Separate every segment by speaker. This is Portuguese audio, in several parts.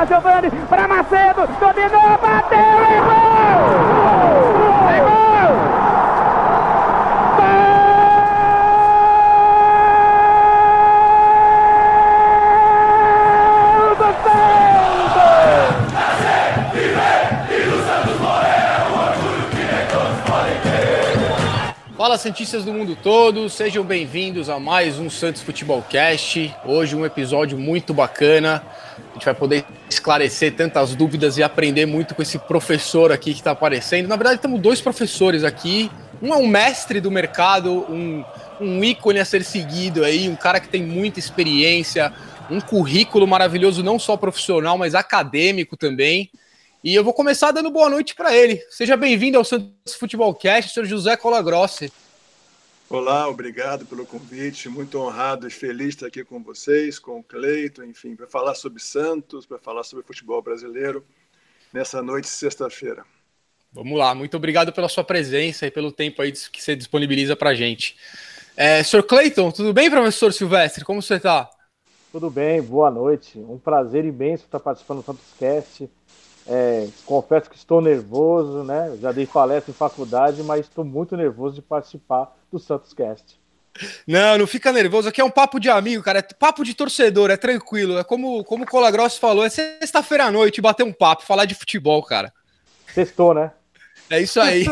Speaker 1: para Giovanni, para Macedo, dominou, bateu e gol! É gol!
Speaker 2: Fala Santistas do mundo todo, sejam bem-vindos a mais um Santos Futebol Cast. Hoje um episódio muito bacana. Gente vai poder esclarecer tantas dúvidas e aprender muito com esse professor aqui que está aparecendo. Na verdade, temos dois professores aqui. Um é um mestre do mercado, um, um ícone a ser seguido aí, um cara que tem muita experiência, um currículo maravilhoso, não só profissional, mas acadêmico também. E eu vou começar dando boa noite para ele. Seja bem-vindo ao Santos Futebol Cast, senhor José Colagrossi.
Speaker 3: Olá, obrigado pelo convite. Muito honrado e feliz de estar aqui com vocês, com o Cleito, enfim, para falar sobre Santos, para falar sobre futebol brasileiro nessa noite de sexta-feira.
Speaker 2: Vamos lá, muito obrigado pela sua presença e pelo tempo aí que você disponibiliza para a gente. É, Sr. Cleiton, tudo bem, professor Silvestre? Como você está?
Speaker 4: Tudo bem, boa noite. Um prazer imenso estar participando do Santos Cast é, confesso que estou nervoso, né? Já dei palestra em faculdade, mas estou muito nervoso de participar do Santos Cast.
Speaker 2: Não, não fica nervoso. Aqui é um papo de amigo, cara. É papo de torcedor, é tranquilo. É como, como o Colagrosso falou, é sexta-feira à noite, bater um papo, falar de futebol, cara.
Speaker 4: Sextou, né?
Speaker 2: É isso aí.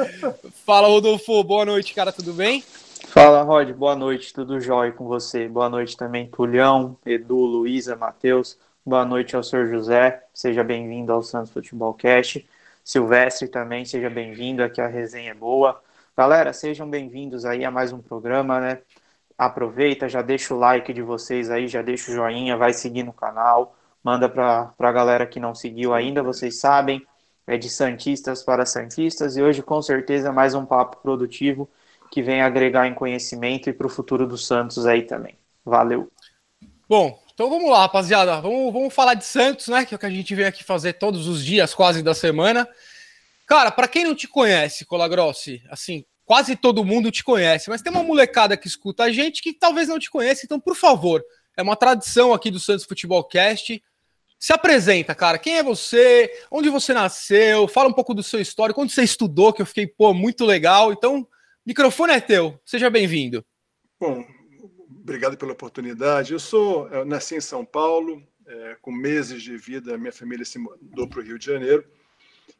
Speaker 2: Fala, Rodolfo. Boa noite, cara. Tudo bem?
Speaker 5: Fala, Rod. Boa noite. Tudo jóia com você. Boa noite também, Tulhão, Edu, Luísa, Matheus. Boa noite ao senhor José, seja bem-vindo ao Santos Futebol Cast. Silvestre também, seja bem-vindo, aqui a resenha é boa. Galera, sejam bem-vindos aí a mais um programa, né? Aproveita, já deixa o like de vocês aí, já deixa o joinha, vai seguir no canal, manda para a galera que não seguiu ainda, vocês sabem, é de Santistas para Santistas, e hoje com certeza mais um papo produtivo que vem agregar em conhecimento e para o futuro do Santos aí também. Valeu!
Speaker 2: Bom, então vamos lá, rapaziada. Vamos, vamos falar de Santos, né? Que é o que a gente vem aqui fazer todos os dias, quase da semana. Cara, para quem não te conhece, Colagrossi, assim, quase todo mundo te conhece, mas tem uma molecada que escuta a gente que talvez não te conheça, então, por favor, é uma tradição aqui do Santos Futebol Cast. Se apresenta, cara. Quem é você? Onde você nasceu? Fala um pouco do seu histórico, onde você estudou, que eu fiquei, pô, muito legal. Então, microfone é teu. Seja bem-vindo.
Speaker 3: Bom, obrigado pela oportunidade. Eu sou, eu nasci em São Paulo, é, com meses de vida, minha família se mudou para o Rio de Janeiro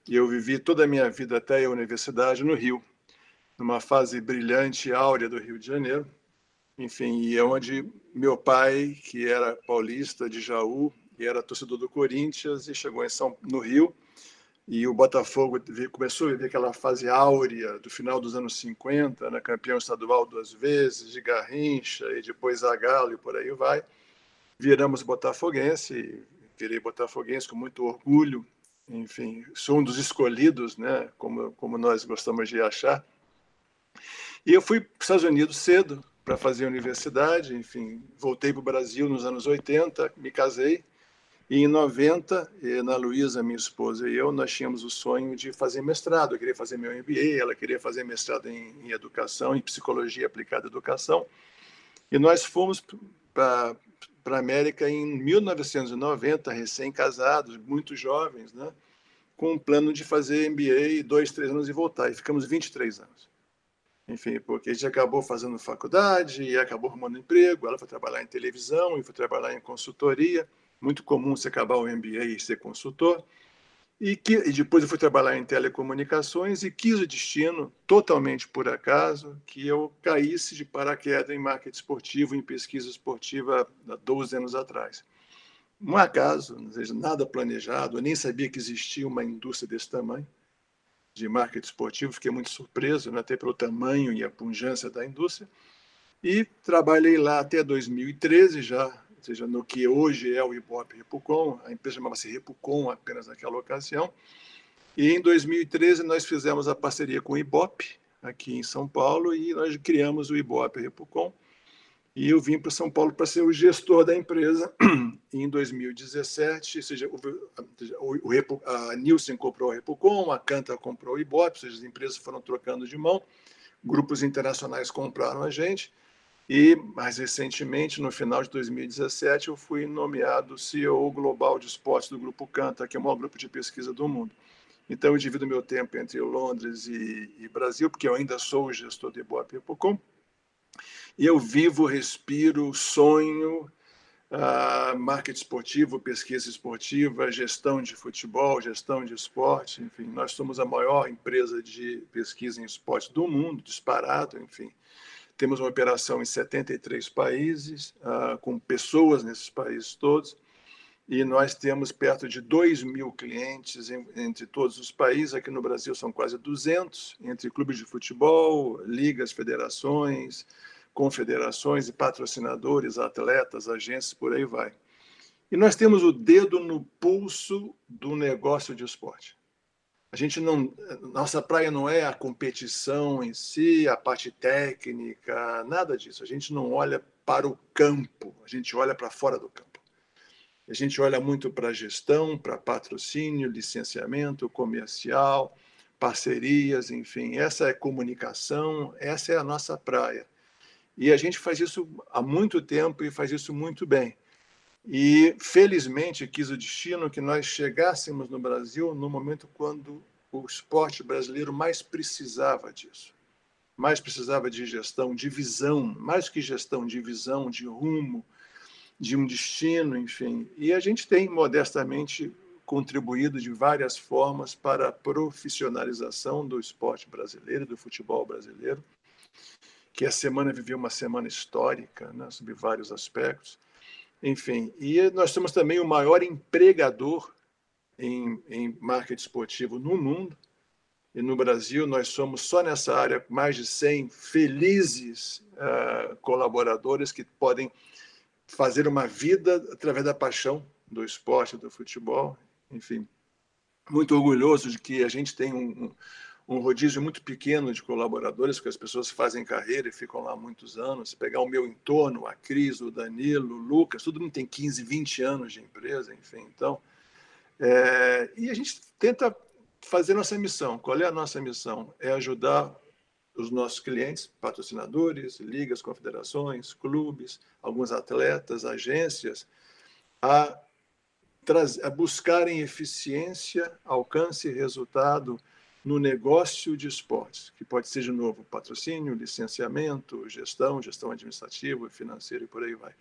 Speaker 3: e eu vivi toda a minha vida até a universidade no Rio, numa fase brilhante, áurea do Rio de Janeiro. Enfim, e é onde meu pai, que era paulista de Jaú, e era torcedor do Corinthians e chegou em São, no Rio e o Botafogo começou a viver aquela fase áurea do final dos anos 50, né? campeão estadual duas vezes, de Garrincha e depois Zagallo e por aí vai. Viramos botafoguense, virei botafoguense com muito orgulho, enfim, sou um dos escolhidos, né? como, como nós gostamos de achar. E eu fui para os Estados Unidos cedo para fazer universidade, enfim, voltei para o Brasil nos anos 80, me casei, e em 90, Ana Luísa, minha esposa e eu, nós tínhamos o sonho de fazer mestrado. Eu queria fazer meu MBA, ela queria fazer mestrado em, em educação, em psicologia aplicada à educação. E nós fomos para a América em 1990, recém-casados, muito jovens, né? com um plano de fazer MBA dois, três anos e voltar. E ficamos 23 anos. Enfim, porque a gente acabou fazendo faculdade e acabou arrumando emprego. Ela foi trabalhar em televisão e foi trabalhar em consultoria muito comum você acabar o MBA e ser consultor. E, que, e depois eu fui trabalhar em telecomunicações e quis o destino, totalmente por acaso, que eu caísse de paraquedas em marketing esportivo, em pesquisa esportiva há 12 anos atrás. Um acaso, não seja nada planejado, eu nem sabia que existia uma indústria desse tamanho de marketing esportivo, fiquei muito surpreso, né, até pelo tamanho e a pungência da indústria. E trabalhei lá até 2013, já seja, no que hoje é o Ibope Repucom, a empresa chamava-se Repucom apenas naquela ocasião. E em 2013 nós fizemos a parceria com o Ibope, aqui em São Paulo, e nós criamos o Ibope Repucom. E eu vim para São Paulo para ser o gestor da empresa em 2017, ou seja, o, o, a Nielsen comprou a Repucom, a Canta comprou o Ibope, ou seja, as empresas foram trocando de mão, grupos internacionais compraram a gente, E, mais recentemente, no final de 2017, eu fui nomeado CEO global de esportes do Grupo Canta, que é o maior grupo de pesquisa do mundo. Então, eu divido meu tempo entre Londres e, e Brasil, porque eu ainda sou o gestor de Ibope.com. E eu vivo, respiro, sonho uh, marketing esportivo, pesquisa esportiva, gestão de futebol, gestão de esporte, enfim. Nós somos a maior empresa de pesquisa em esporte do mundo, disparado, enfim. Temos uma operação em 73 países, uh, com pessoas nesses países todos, e nós temos perto de 2 mil clientes em, entre todos os países. Aqui no Brasil são quase 200, entre clubes de futebol, ligas, federações, confederações e patrocinadores, atletas, agências, por aí vai. E nós temos o dedo no pulso do negócio de esporte. A gente não, nossa praia não é a competição em si, a parte técnica, nada disso. A gente não olha para o campo, a gente olha para fora do campo. A gente olha muito para gestão, para patrocínio, licenciamento comercial, parcerias, enfim, essa é comunicação, essa é a nossa praia. E a gente faz isso há muito tempo e faz isso muito bem. E, felizmente, quis o destino que nós chegássemos no Brasil no momento quando o esporte brasileiro mais precisava disso. Mais precisava de gestão, de visão, mais que gestão, de visão, de rumo, de um destino, enfim. E a gente tem, modestamente, contribuído de várias formas para a profissionalização do esporte brasileiro, do futebol brasileiro, que a semana viveu uma semana histórica, né, sob vários aspectos. Enfim, e nós somos também o maior empregador em, em marketing esportivo no mundo. E no Brasil, nós somos só nessa área mais de 100 felizes uh, colaboradores que podem fazer uma vida através da paixão do esporte, do futebol. Enfim, muito orgulhoso de que a gente tem um, rodízio muito pequeno de colaboradores, porque as pessoas fazem carreira e ficam lá muitos anos. Se pegar o meu entorno, a Cris, o Danilo, o Lucas, todo mundo tem 15, 20 anos de empresa, enfim. Então, é, e a gente tenta fazer nossa missão. Qual é a nossa missão? É ajudar os nossos clientes, patrocinadores, ligas, confederações, clubes, alguns atletas, agências, a, a buscarem eficiência, alcance e resultado no negócio de esportes, que pode ser, de novo, patrocínio, licenciamento, gestão, gestão administrativa, financeira e por aí vai.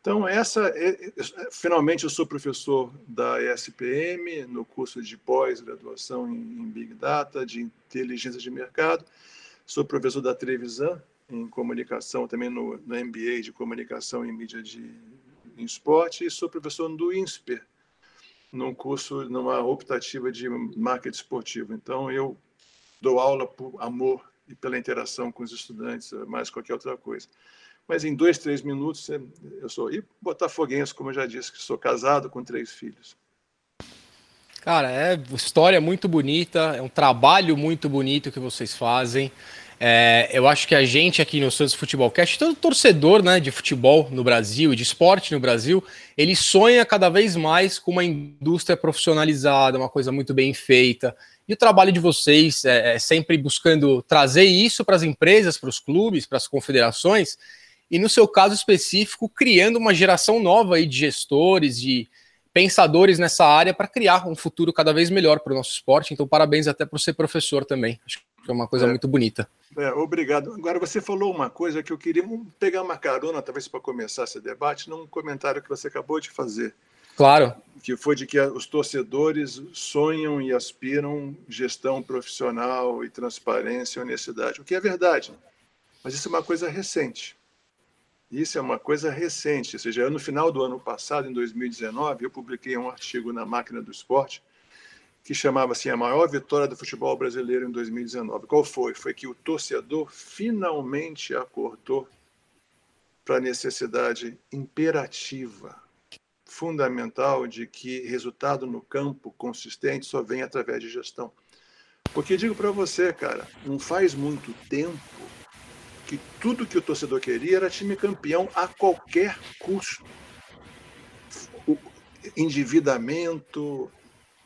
Speaker 3: Então, essa, é, é, finalmente, eu sou professor da ESPM, no curso de pós-graduação em Big Data, de inteligência de mercado. Sou professor da Trevisan, em comunicação, também no, no MBA de comunicação e mídia de, em esporte, e sou professor do INSPER, num curso, numa optativa de marketing esportivo. Então, eu dou aula por amor e pela interação com os estudantes, mais qualquer outra coisa. Mas em dois, três minutos, eu sou. E botafoguense, como eu já disse, que sou casado com três filhos.
Speaker 2: Cara, é história muito bonita, é um trabalho muito bonito que vocês fazem. É, eu acho que a gente aqui no Santos Futebol Cast, todo torcedor né, de futebol no Brasil e de esporte no Brasil, ele sonha cada vez mais com uma indústria profissionalizada, uma coisa muito bem feita. E o trabalho de vocês é, é sempre buscando trazer isso para as empresas, para os clubes, para as confederações, e no seu caso específico, criando uma geração nova aí de gestores, de pensadores nessa área para criar um futuro cada vez melhor para o nosso esporte. Então, parabéns até por ser professor também. Acho que é uma coisa é. muito bonita.
Speaker 3: É, obrigado. Agora, você falou uma coisa que eu queria pegar uma carona, talvez para começar esse debate, num comentário que você acabou de fazer.
Speaker 2: Claro.
Speaker 3: Que foi de que os torcedores sonham e aspiram gestão profissional e transparência e honestidade, o que é verdade. Mas isso é uma coisa recente. Isso é uma coisa recente, ou seja, no final do ano passado, em 2019, eu publiquei um artigo na Máquina do Esporte que chamava assim a maior vitória do futebol brasileiro em 2019. Qual foi? Foi que o torcedor finalmente acordou para a necessidade imperativa, fundamental de que resultado no campo consistente só vem através de gestão. Porque digo para você, cara, não faz muito tempo que tudo que o torcedor queria era time campeão a qualquer custo. O endividamento,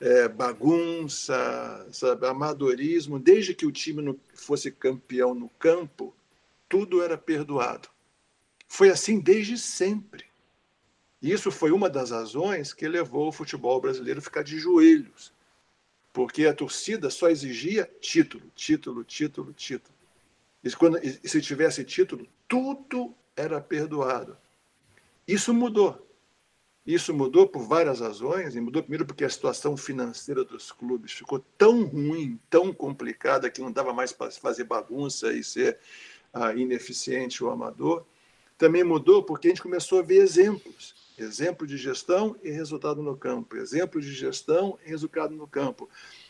Speaker 3: é, bagunça, sabe, amadorismo, desde que o time fosse campeão no campo, tudo era perdoado. Foi assim desde sempre. E isso foi uma das razões que levou o futebol brasileiro a ficar de joelhos. Porque a torcida só exigia título, título, título, título. E, quando, e se tivesse título, tudo era perdoado. Isso mudou. Isso mudou por várias razões, e mudou primeiro porque a situação financeira dos clubes ficou tão ruim, tão complicada, que não dava mais para fazer bagunça e ser ah, ineficiente ou amador. Também mudou porque a gente começou a ver exemplos exemplo de gestão e resultado no campo, exemplo de gestão e resultado no campo.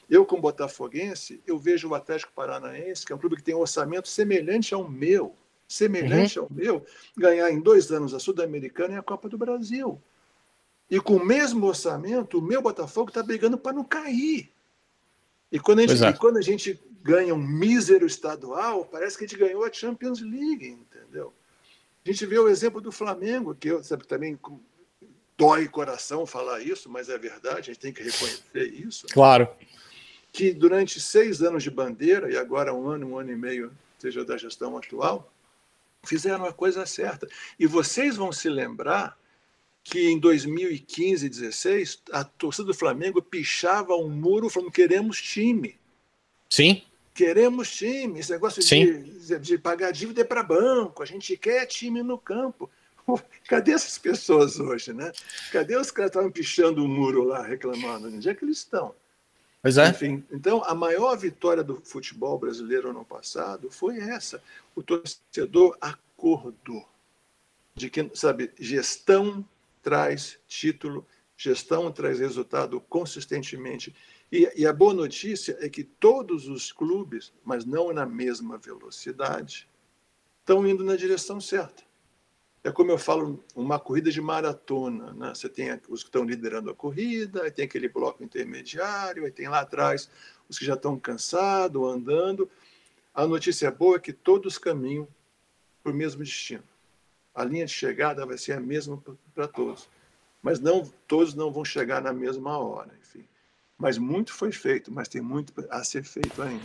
Speaker 3: Eu, como botafoguense, eu vejo o Atlético Paranaense, que é um clube que tem um orçamento semelhante ao meu, semelhante uhum. ao meu, ganhar em dois anos a Sul-Americana e a Copa do Brasil. E com o mesmo orçamento, o meu Botafogo está brigando para não cair. E quando, a gente, é. quando a gente ganha um mísero estadual, parece que a gente ganhou a Champions League, entendeu? A gente vê o exemplo do Flamengo, que eu sabe, também dói coração falar isso, mas é verdade, a gente tem que reconhecer isso.
Speaker 2: Claro.
Speaker 3: Que durante seis anos de bandeira, e agora um ano, um ano e meio, seja da gestão atual, fizeram a coisa certa. E vocês vão se lembrar que em 2015 e 2016, a torcida do Flamengo pichava um muro falando queremos time.
Speaker 2: Sim.
Speaker 3: Queremos time. Esse negócio de, de, pagar dívida é para banco. A gente quer time no campo. Cadê essas pessoas hoje, né? Cadê os caras que estavam pichando o muro lá, reclamando? Onde é que eles estão?
Speaker 2: Pois é.
Speaker 3: Enfim, então, a maior vitória do futebol brasileiro ano passado foi essa. O torcedor acordou de que, sabe, gestão traz título, gestão traz resultado consistentemente. E, e, a boa notícia é que todos os clubes, mas não na mesma velocidade, estão indo na direção certa. É como eu falo, uma corrida de maratona. Né? Você tem os que estão liderando a corrida, tem aquele bloco intermediário, aí tem lá atrás os que já estão cansados, andando. A notícia boa é que todos caminham para o mesmo destino. A linha de chegada vai ser a mesma para todos. Mas não todos não vão chegar na mesma hora, enfim. Mas muito foi feito, mas tem muito a ser feito ainda.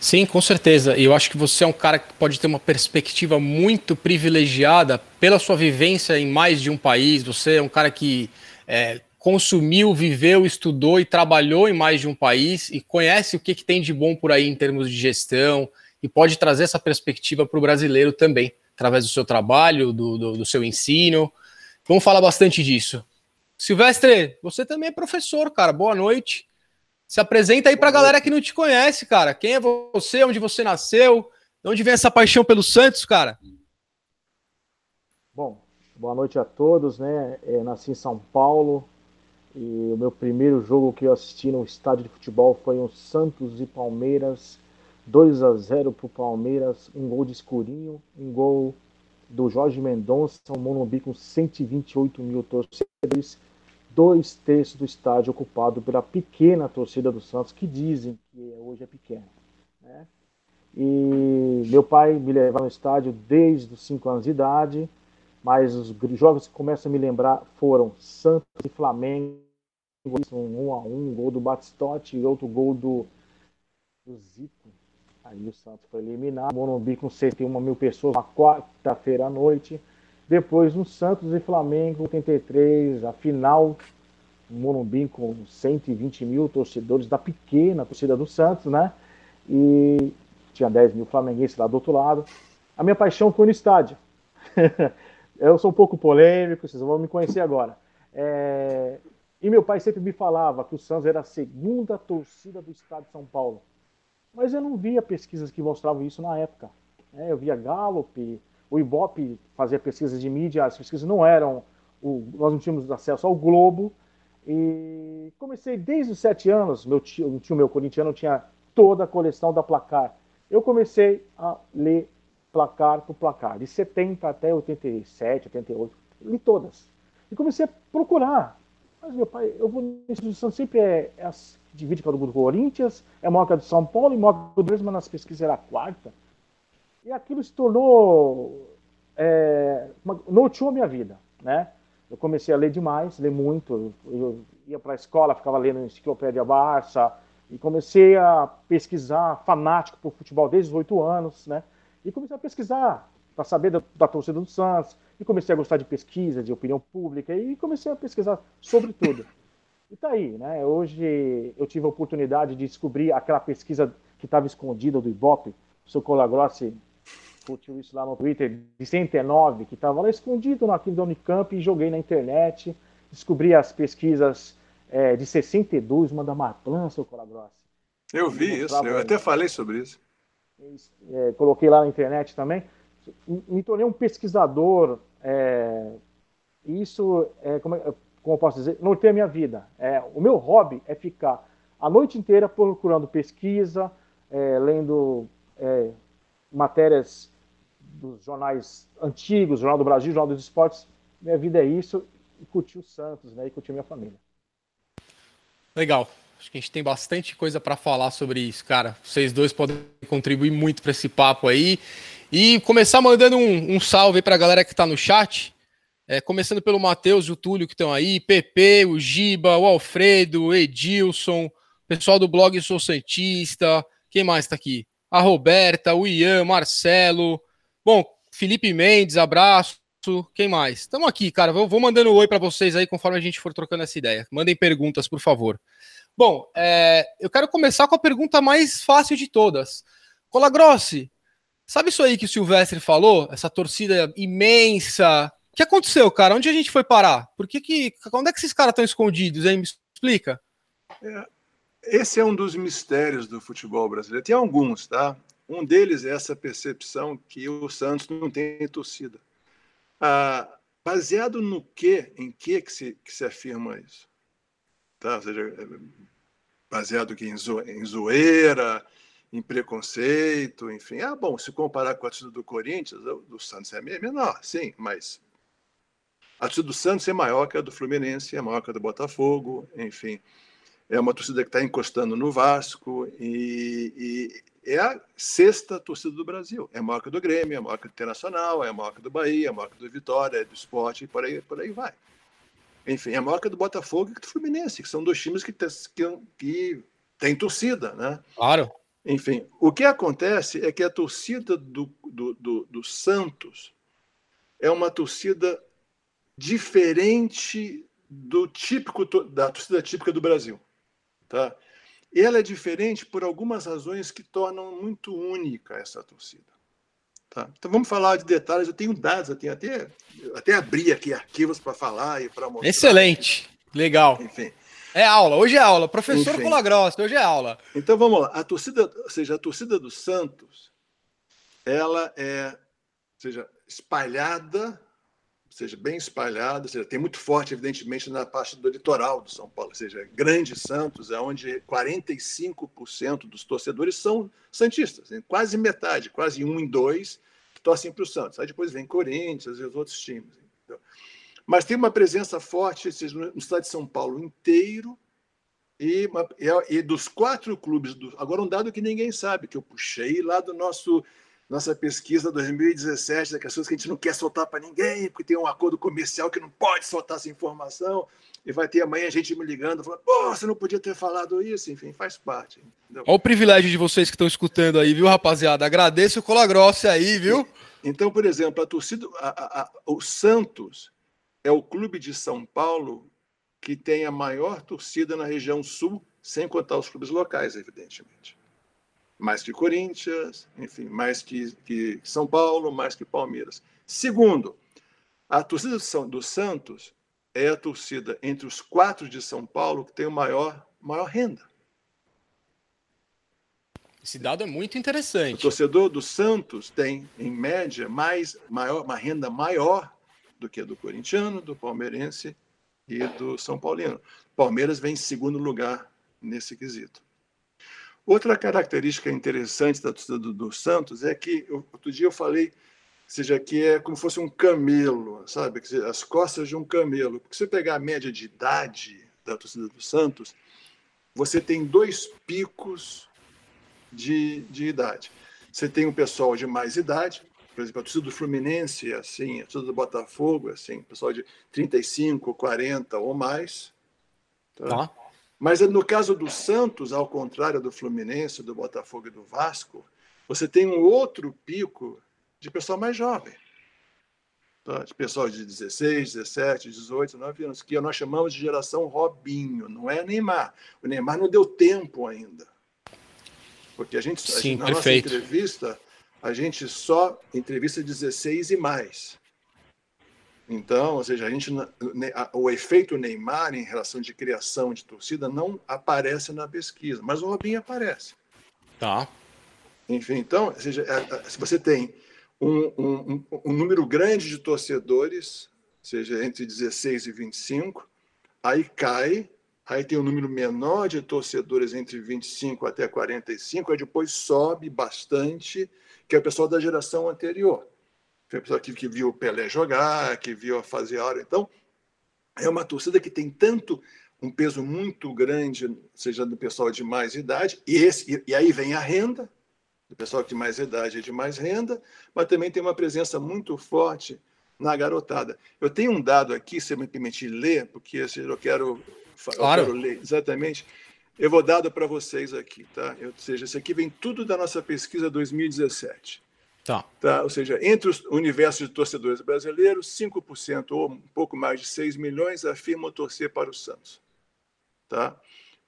Speaker 2: Sim, com certeza. E eu acho que você é um cara que pode ter uma perspectiva muito privilegiada pela sua vivência em mais de um país. Você é um cara que é, consumiu, viveu, estudou e trabalhou em mais de um país e conhece o que, que tem de bom por aí em termos de gestão e pode trazer essa perspectiva para o brasileiro também, através do seu trabalho, do, do, do seu ensino. Vamos falar bastante disso. Silvestre, você também é professor, cara. Boa noite. Se apresenta aí para a galera que não te conhece, cara. Quem é você? Onde você nasceu? De onde vem essa paixão pelo Santos, cara?
Speaker 4: Bom, boa noite a todos, né? Eu nasci em São Paulo e o meu primeiro jogo que eu assisti no estádio de futebol foi um Santos e Palmeiras, 2 a 0 para o Palmeiras, um gol de escurinho, um gol do Jorge Mendonça, um Monumbi com 128 mil torcedores dois terços do estádio ocupado pela pequena torcida do Santos, que dizem que hoje é pequena. Né? E meu pai me levava no estádio desde os 5 anos de idade, mas os jogos que começam a me lembrar foram Santos e Flamengo, um a um, gol do Batistotti e outro gol do, do Zico. Aí o Santos foi eliminado, Morumbi com 61 mil pessoas na quarta-feira à noite. Depois no Santos e Flamengo 83, a final Morumbi com 120 mil torcedores da pequena torcida do Santos, né? E tinha 10 mil flamenguenses lá do outro lado. A minha paixão foi no estádio. eu sou um pouco polêmico, vocês vão me conhecer agora. É... E meu pai sempre me falava que o Santos era a segunda torcida do estado de São Paulo. Mas eu não via pesquisas que mostravam isso na época. É, eu via Gallup, o Ibope fazia pesquisas de mídia, as pesquisas não eram, o, nós não tínhamos acesso ao Globo, e comecei desde os sete anos, meu tio, um tio meu corintiano tinha toda a coleção da Placar. Eu comecei a ler placar por placar, de 70 até 87, 88, li todas. E comecei a procurar. Mas meu pai, eu vou na instituição sempre é, é divide para o do Corinthians, é maior que a do São Paulo e maior que o mesmo nas pesquisas era a quarta. E aquilo se tornou. É, norteou a minha vida, né? Eu comecei a ler demais, ler muito. Eu ia para a escola, ficava lendo Enciclopédia Barça, e comecei a pesquisar, fanático por futebol desde os oito anos, né? E comecei a pesquisar para saber da, da, torcida do Santos, e comecei a gostar de pesquisa, de opinião pública, e comecei a pesquisar sobre tudo. E tá aí, né? Hoje eu tive a oportunidade de descobrir aquela pesquisa que estava escondida do Ibope, o seu Colagrossi curtiu isso lá no Twitter, de 109, que estava lá escondido no arquivo da Unicamp, e joguei na internet, descobri as pesquisas é, de 62, uma da Marplan, seu Colagrossi.
Speaker 3: Eu vi isso, eu até falei sobre isso.
Speaker 4: É, coloquei lá na internet também. Me tornei um pesquisador. É, isso, é, como, é, como eu posso dizer, norteia a minha vida. É, o meu hobby é ficar a noite inteira procurando pesquisa, é, lendo é, matérias dos jornais antigos, Jornal do Brasil, Jornal dos Esportes. Minha vida é isso e curtir o Santos, né? E curtir minha família.
Speaker 2: Legal. Acho que a gente tem bastante coisa para falar sobre isso, cara. Vocês dois podem contribuir muito para esse papo aí. E começar mandando um, um salve para a galera que está no chat. É, começando pelo Matheus e o Túlio que estão aí, PP, o Giba, o Alfredo, o Edilson, pessoal do blog Sou Santista, quem mais está aqui? A Roberta, o Ian, Marcelo, bom, Felipe Mendes, abraço. Quem mais? Estamos aqui, cara. Vou, vou mandando um oi para vocês aí conforme a gente for trocando essa ideia. Mandem perguntas, por favor. Bom, é, eu quero começar com a pergunta mais fácil de todas. Colagrossi, sabe isso aí que o Silvestre falou? Essa torcida imensa. O que aconteceu, cara? Onde a gente foi parar? Por que que, onde é que esses caras estão escondidos, hein? Me explica.
Speaker 3: É, esse é um dos mistérios do futebol brasileiro. Tem alguns, tá? Um deles é essa percepção que o Santos não tem torcida. Ah, baseado no que, em que que se, que se afirma isso? Tá? Ou seja, baseado aqui em, zo, em zoeira, em preconceito, enfim. Ah, bom, se comparar com a torcida do Corinthians, do Santos é menor, sim, mas a torcida do Santos é maior que a do Fluminense, é maior que a do Botafogo, enfim. É uma torcida que está encostando no Vasco e, e, é a sexta torcida do Brasil. É maior que a do Grêmio, é maior que a do Internacional, é maior que a do Bahia, é maior que a do Vitória, é do Esporte e por aí, por aí vai. Enfim, é maior que a do Botafogo e do Fluminense, que são dois times que, que, que têm torcida, né?
Speaker 2: Claro.
Speaker 3: Enfim, o que acontece é que a torcida do, do, do, do Santos é uma torcida diferente do típico da torcida típica do Brasil, tá? Ela é diferente por algumas razões que tornam muito única essa torcida. Tá? Então vamos falar de detalhes. Eu tenho dados, eu tenho até, eu até abri aqui arquivos para falar e para mostrar.
Speaker 2: Excelente, legal.
Speaker 3: Enfim.
Speaker 2: É aula, hoje é aula. Professor Colagrossa, hoje é aula.
Speaker 3: Então vamos lá. A torcida, ou seja, a torcida do Santos, ela é, seja, espalhada, seja, bem espalhada, seja, tem muito forte, evidentemente, na parte do litoral do São Paulo, ou seja, Grande Santos, é onde 45% dos torcedores são santistas, quase metade, quase um em dois, torcem para o Santos. Aí depois vem Corinthians e os outros times. Entendeu? Mas tem uma presença forte no estado de São Paulo inteiro e, e, dos quatro clubes. Do, agora, um dado que ninguém sabe, que eu puxei lá do nosso nossa pesquisa 2017, daquelas coisas que a gente não quer soltar para ninguém, porque tem um acordo comercial que não pode soltar essa informação, e vai ter amanhã a gente me ligando, falando, pô, você não podia ter falado isso, enfim, faz parte.
Speaker 2: Entendeu? Olha o privilégio de vocês que estão escutando aí, viu, rapaziada? Agradeço o Colagrossa aí, viu?
Speaker 3: Então, por exemplo, a torcida, a, a, a, o Santos é o clube de São Paulo que tem a maior torcida na região sul, sem contar os clubes locais, evidentemente. Mais que Corinthians, enfim, mais que, que São Paulo, mais que Palmeiras. Segundo, a torcida do Santos é a torcida entre os quatro de São Paulo que tem o maior, maior renda.
Speaker 2: Esse dado é muito interessante. O
Speaker 3: torcedor do Santos tem, em média, mais, maior, uma renda maior do que do corintiano, do palmeirense e do São Paulino. Palmeiras vem em segundo lugar nesse quesito. Outra característica interessante da torcida do, do Santos é que, outro dia eu falei, seja que é como se fosse um camelo, sabe? As costas de um camelo. Porque se você pegar a média de idade da torcida do Santos, você tem dois picos de, de idade. Você tem um pessoal de mais idade, por exemplo, a torcida do Fluminense é assim, a torcida do Botafogo é assim, pessoal de 35, 40 ou mais. Tá? tá. Mas no caso do Santos, ao contrário do Fluminense, do Botafogo e do Vasco, você tem um outro pico de pessoal mais jovem. Tá? De pessoal de 16, 17, 18, 19 anos, que nós chamamos de geração Robinho, não é Neymar. O Neymar não deu tempo ainda. Porque a gente,
Speaker 2: Sim,
Speaker 3: na
Speaker 2: perfeito.
Speaker 3: nossa entrevista, a gente só entrevista 16 e mais. Então, ou seja, a gente, o efeito Neymar em relação de criação de torcida não aparece na pesquisa, mas o Robinho aparece.
Speaker 2: Tá.
Speaker 3: Enfim, então, ou seja, é, é, se você tem um, um, um, número grande de torcedores, seja entre 16 e 25, aí cai, aí tem um número menor de torcedores entre 25 até 45, aí depois sobe bastante, que é o pessoal da geração anterior. Foi a pessoa que, que viu o Pelé jogar, que viu a fazer a hora. Então, é uma torcida que tem tanto um peso muito grande, seja do pessoal de mais idade, e, esse, e, e aí vem a renda, do pessoal de mais idade e de mais renda, mas também tem uma presença muito forte na garotada. Eu tenho um dado aqui, se me permitir ler, porque eu quero,
Speaker 2: claro.
Speaker 3: eu quero ler exatamente. Eu vou dado para vocês aqui, tá? ou seja, isso aqui vem tudo da nossa pesquisa 2017.
Speaker 2: Tá.
Speaker 3: tá. Ou seja, entre o universo de torcedores brasileiros, 5% ou um pouco mais de 6 milhões afirmam torcer para o Santos. Tá?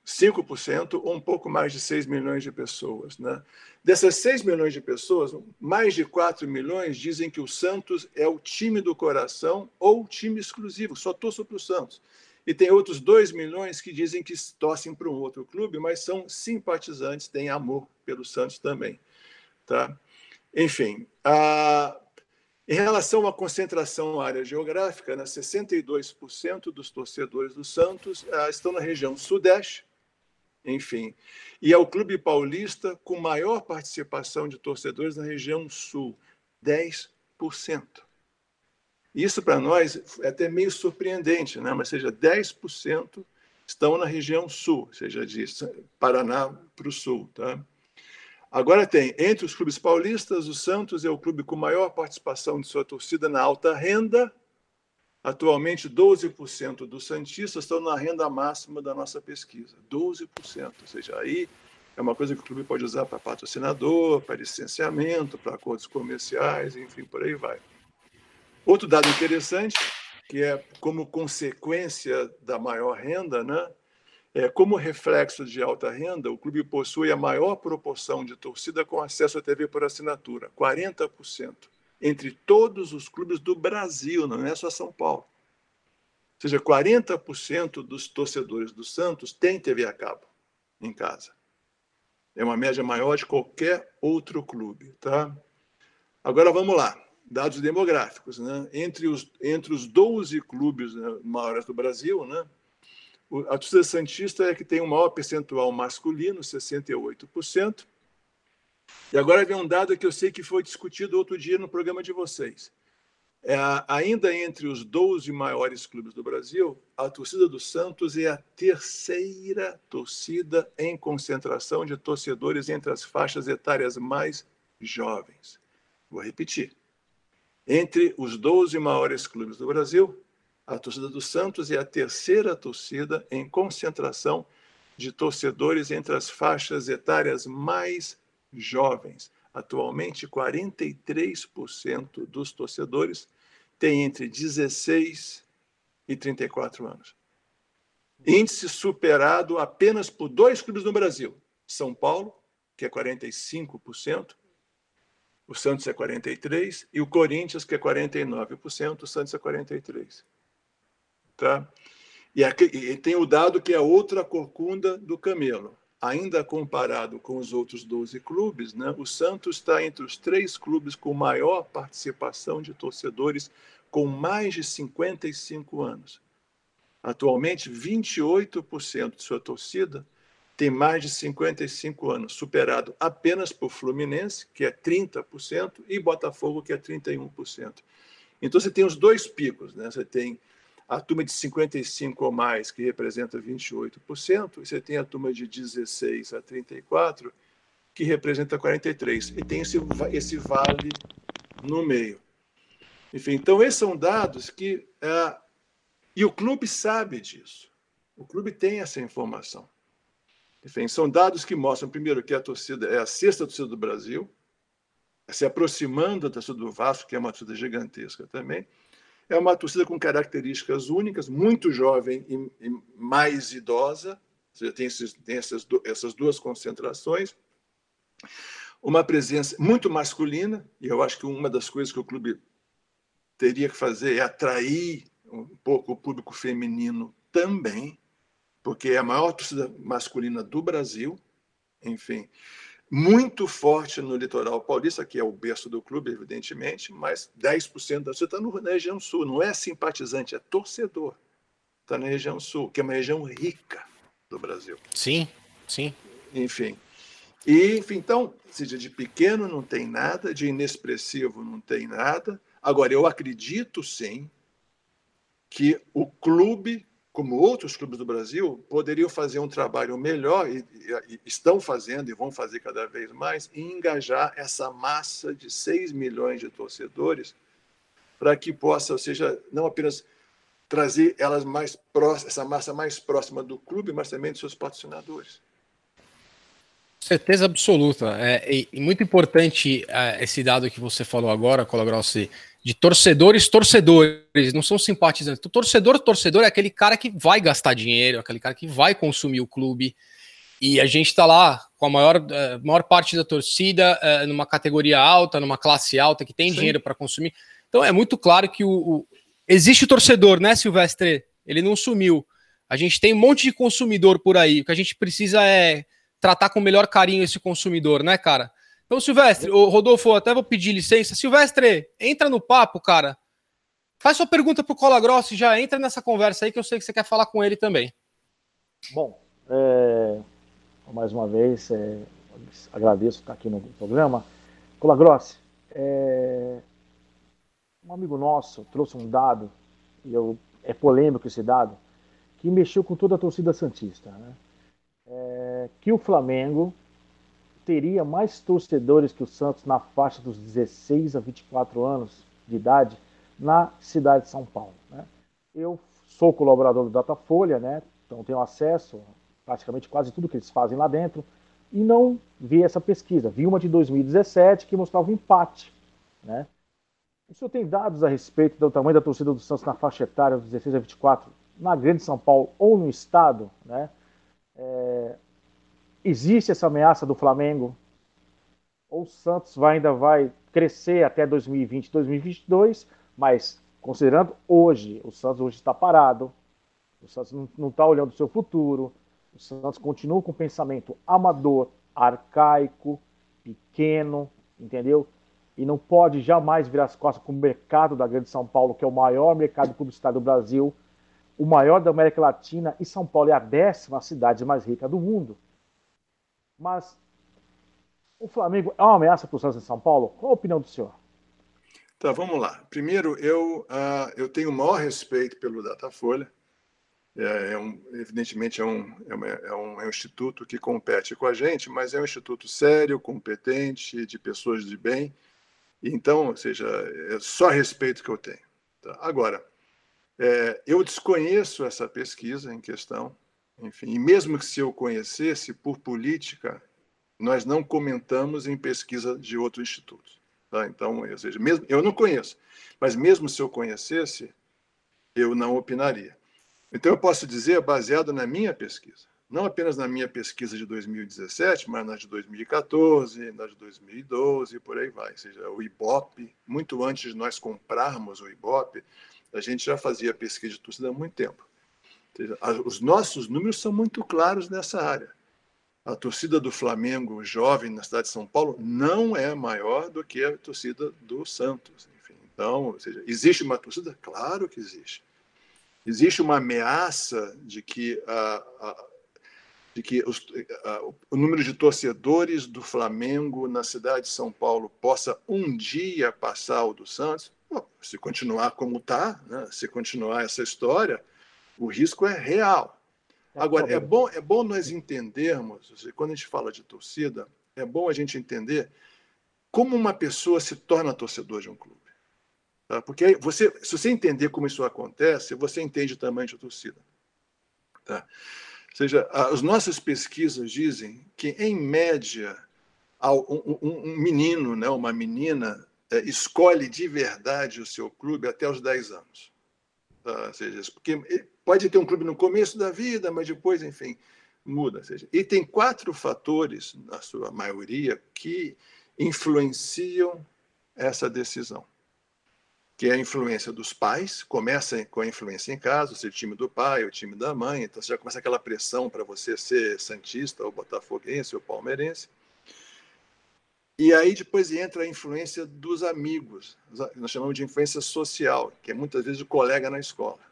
Speaker 3: 5% ou um pouco mais de 6 milhões de pessoas. Né? Dessas 6 milhões de pessoas, mais de 4 milhões dizem que o Santos é o time do coração ou time exclusivo, só torço para o Santos. E tem outros 2 milhões que dizem que torcem para um outro clube, mas são simpatizantes, têm amor pelo Santos também. Tá? Enfim, a, em relação à concentração área geográfica, né, 62% dos torcedores do Santos ah, estão na região sudeste, enfim, e é o clube paulista com maior participação de torcedores na região sul, 10%. Isso para nós é até meio surpreendente, né? mas seja 10% estão na região sul, seja de Paraná para o sul. Tá? Agora tem, entre os clubes paulistas, o Santos é o clube com maior participação de sua torcida na alta renda. Atualmente, 12% dos Santistas estão na renda máxima da nossa pesquisa. 12%. Ou seja, aí é uma coisa que o clube pode usar para patrocinador, para licenciamento, para acordos comerciais, enfim, por aí vai. Outro dado interessante, que é como consequência da maior renda, né? É, como reflexo de alta renda, o clube possui a maior proporção de torcida com acesso à TV por assinatura, 40%, entre todos os clubes do Brasil, não é só São Paulo. Ou seja, 40% dos torcedores do Santos têm TV a cabo em casa. É uma média maior de qualquer outro clube. Tá? Agora vamos lá. Dados demográficos. Né? Entre, os, entre os 12 clubes né, maiores do Brasil, né, a torcida Santista é que tem o maior percentual masculino, 68%. E agora vem um dado que eu sei que foi discutido outro dia no programa de vocês. É, ainda entre os 12 maiores clubes do Brasil, a torcida do Santos é a terceira torcida em concentração de torcedores entre as faixas etárias mais jovens. Vou repetir. Entre os 12 maiores clubes do Brasil, a torcida do Santos é a terceira torcida em concentração de torcedores entre as faixas etárias mais jovens. Atualmente, 43% dos torcedores têm entre 16 e 34 anos. Índice superado apenas por dois clubes no Brasil: São Paulo, que é 45%, o Santos é 43%, e o Corinthians, que é 49%, o Santos é 43%. Tá? E, aqui, e tem o dado que é outra corcunda do camelo. Ainda comparado com os outros 12 clubes, né, o Santos está entre os três clubes com maior participação de torcedores com mais de 55 anos. Atualmente, 28% de sua torcida tem mais de 55 anos, superado apenas por Fluminense, que é 30%, e Botafogo, que é 31%. Então, você tem os dois picos. Né? Você tem a turma de 55 ou mais, que representa 28%, e você tem a turma de 16 a 34, que representa 43%. E tem esse, esse vale no meio. Enfim, então esses são dados que. É, e o clube sabe disso. O clube tem essa informação. Enfim, são dados que mostram, primeiro, que a torcida é a sexta torcida do Brasil, se aproximando da torcida do Vasco, que é uma torcida gigantesca também. É uma torcida com características únicas, muito jovem e, e mais idosa, ou seja, tem, esses, tem essas, essas duas concentrações. Uma presença muito masculina, e eu acho que uma das coisas que o clube teria que fazer é atrair um pouco o público feminino também, porque é a maior torcida masculina do Brasil, enfim, muito forte no litoral paulista, que é o berço do clube, evidentemente, mas 10% da torcida está na região sul, não é simpatizante, é torcedor. Está na região sul, que é uma região rica do Brasil.
Speaker 2: Sim, sim.
Speaker 3: Enfim. E, enfim, então, seja de pequeno não tem nada, de inexpressivo não tem nada. Agora, eu acredito sim que o clube como outros clubes do Brasil, poderiam fazer um trabalho melhor, e, e, estão fazendo e vão fazer cada vez mais, em engajar essa massa de 6 milhões de torcedores para que possa, ou seja, não apenas trazer elas mais próximas, essa massa mais próxima do clube, mas também de seus patrocinadores.
Speaker 2: Certeza absoluta. É, e, e muito importante é, esse dado que você falou agora, Colagrossi, de torcedores, torcedores, não são simpatizantes. O torcedor, torcedor é aquele cara que vai gastar dinheiro, aquele cara que vai consumir o clube. E a gente está lá com a maior, uh, maior parte da torcida uh, numa categoria alta, numa classe alta, que tem Sim. dinheiro para consumir. Então é muito claro que o, o, existe o torcedor, né, Silvestre? Ele não sumiu. A gente tem um monte de consumidor por aí. O que a gente precisa é tratar com o melhor carinho esse consumidor, né, cara? Então, Silvestre, o Rodolfo, até vou pedir licença. Silvestre, entra no papo, cara. Faz sua pergunta pro Cola Grossa e já entra nessa conversa aí que eu sei que você quer falar com ele também.
Speaker 4: Bom, é, mais uma vez, é, agradeço estar aqui no programa. Cola Grossi, é, um amigo nosso trouxe um dado, e eu, é polêmico esse dado, que mexeu com toda a torcida Santista. Né? É, que o Flamengo teria mais torcedores que o Santos na faixa dos 16 a 24 anos de idade na cidade de São Paulo. Né? Eu sou colaborador do Datafolha, né? então tenho acesso a praticamente quase tudo que eles fazem lá dentro, e não vi essa pesquisa. Vi uma de 2017 que mostrava um empate. Né? O senhor tem dados a respeito do tamanho da torcida do Santos na faixa etária dos 16 a 24 na Grande São Paulo ou no Estado? Né? É, existe essa ameaça do Flamengo? Ou o Santos vai, ainda vai crescer até 2020, 2022, mas considerando hoje, o Santos hoje está parado, o Santos não está olhando o seu futuro, o Santos continua com um pensamento amador, arcaico, pequeno, entendeu? E não pode jamais virar as costas para o mercado da Grande São Paulo, que é o maior mercado publicitário do Brasil, o maior da América Latina, e São Paulo é a décima cidade mais rica do mundo. Mas o Flamengo é uma ameaça para o Santos em São Paulo? Qual a opinião do senhor?
Speaker 3: Tá, vamos lá. Primeiro, eu, uh, eu tenho o maior respeito pelo Datafolha. É, é um, evidentemente, é um, é, uma, é, um, é um instituto que compete com a gente, mas é um instituto sério, competente, de pessoas de bem. Então, ou seja, é só respeito que eu tenho. Tá? Agora, é, eu desconheço essa pesquisa em questão, enfim, e mesmo que se eu conhecesse, por política, nós não comentamos em pesquisa de outro instituto. Tá? Então, ou seja, mesmo, eu não conheço, mas mesmo se eu conhecesse, eu não opinaria. Então, eu posso dizer, baseado na minha pesquisa, não apenas na minha pesquisa de 2017, mas na de 2014, na de 2012, por aí vai. Ou seja, o IBOP, muito antes de nós comprarmos o IBOP, a gente já fazia pesquisa de torcida há muito tempo. Os nossos números são muito claros nessa área. A torcida do Flamengo jovem na cidade de São Paulo não é maior do que a torcida do Santos. Enfim, então, seja, existe uma torcida? Claro que existe. Existe uma ameaça de que, a, a, de que os, a, o número de torcedores do Flamengo na cidade de São Paulo possa um dia passar o do Santos? Bom, se continuar como está, né, se continuar essa história, o risco é real. É Agora, é bom, é bom nós entendermos, quando a gente fala de torcida, é bom a gente entender como uma pessoa se torna torcedor de um clube. Tá? Porque você, se você entender como isso acontece, você entende o tamanho de torcida. Tá? Ou seja, as nossas pesquisas dizem que, em média, um, um, menino, né, uma menina, é, escolhe de verdade o seu clube até os 10 anos. Tá? Ou seja, porque pode ter um clube no começo da vida, mas depois, enfim, muda. Seja, e tem quatro fatores, na sua maioria, que influenciam essa decisão. Que é a influência dos pais, começa com a influência em casa, o time do pai, o time da mãe, então você já começa aquela pressão para você ser santista, ou botafoguense, ou palmeirense. E aí depois entra a influência dos amigos, nós chamamos de influência social, que é muitas vezes o colega na escola.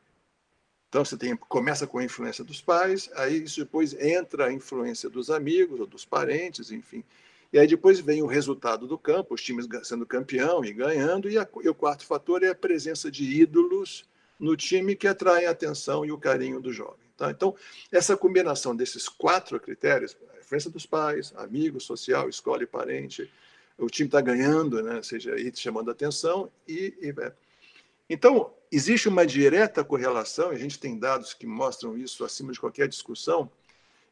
Speaker 3: Então você tem, começa com a influência dos pais, aí isso depois entra a influência dos amigos ou dos parentes, enfim. E aí depois vem o resultado do campo, os times sendo campeão e ganhando, e, a, e o quarto fator é a presença de ídolos no time que atraem a atenção e o carinho do jovem. Tá? Então, essa combinação desses quatro critérios, influência dos pais, amigo, social, escola e parente. O time está ganhando, né? seja, aí chamando atenção. E, e, é. Então, existe uma direta correlação, e a gente tem dados que mostram isso acima de qualquer discussão,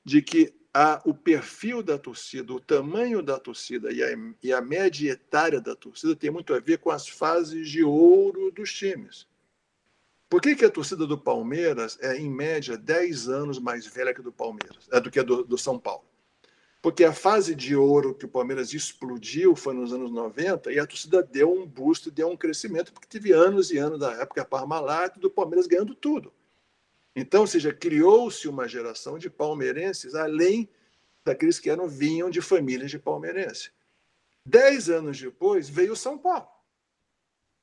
Speaker 3: de que a, o perfil da torcida, o tamanho da torcida e a, e a média etária da torcida tem muito a ver com as fases de ouro dos times. Por que, que a torcida do Palmeiras é, em média, 10 anos mais velha que do Palmeiras, é, do que a do, do São Paulo? Porque a fase de ouro que o Palmeiras explodiu foi nos anos 90 e a torcida deu um busto, deu um crescimento, porque teve anos e anos da época Parmalat do Palmeiras ganhando tudo. Então, ou seja, criou-se uma geração de palmeirenses além daqueles que eram vinham de famílias de palmeirense. Dez anos depois veio o São Paulo.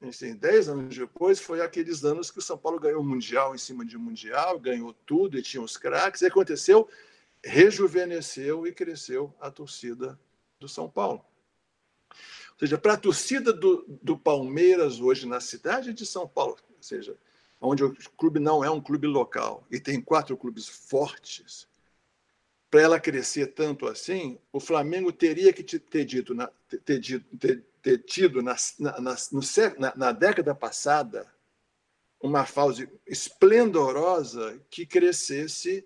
Speaker 3: Assim, dez anos depois foi aqueles anos que o São Paulo ganhou Mundial em cima de Mundial, ganhou tudo e tinha os craques. E aconteceu rejuvenesceu e cresceu a torcida do São Paulo. Ou seja, para a torcida do, do Palmeiras hoje na cidade de São Paulo, ou seja, onde o clube não é um clube local e tem quatro clubes fortes, para ela crescer tanto assim, o Flamengo teria que ter, dito na, ter, ter, ter tido na, na, na, na década passada uma fase esplendorosa que crescesse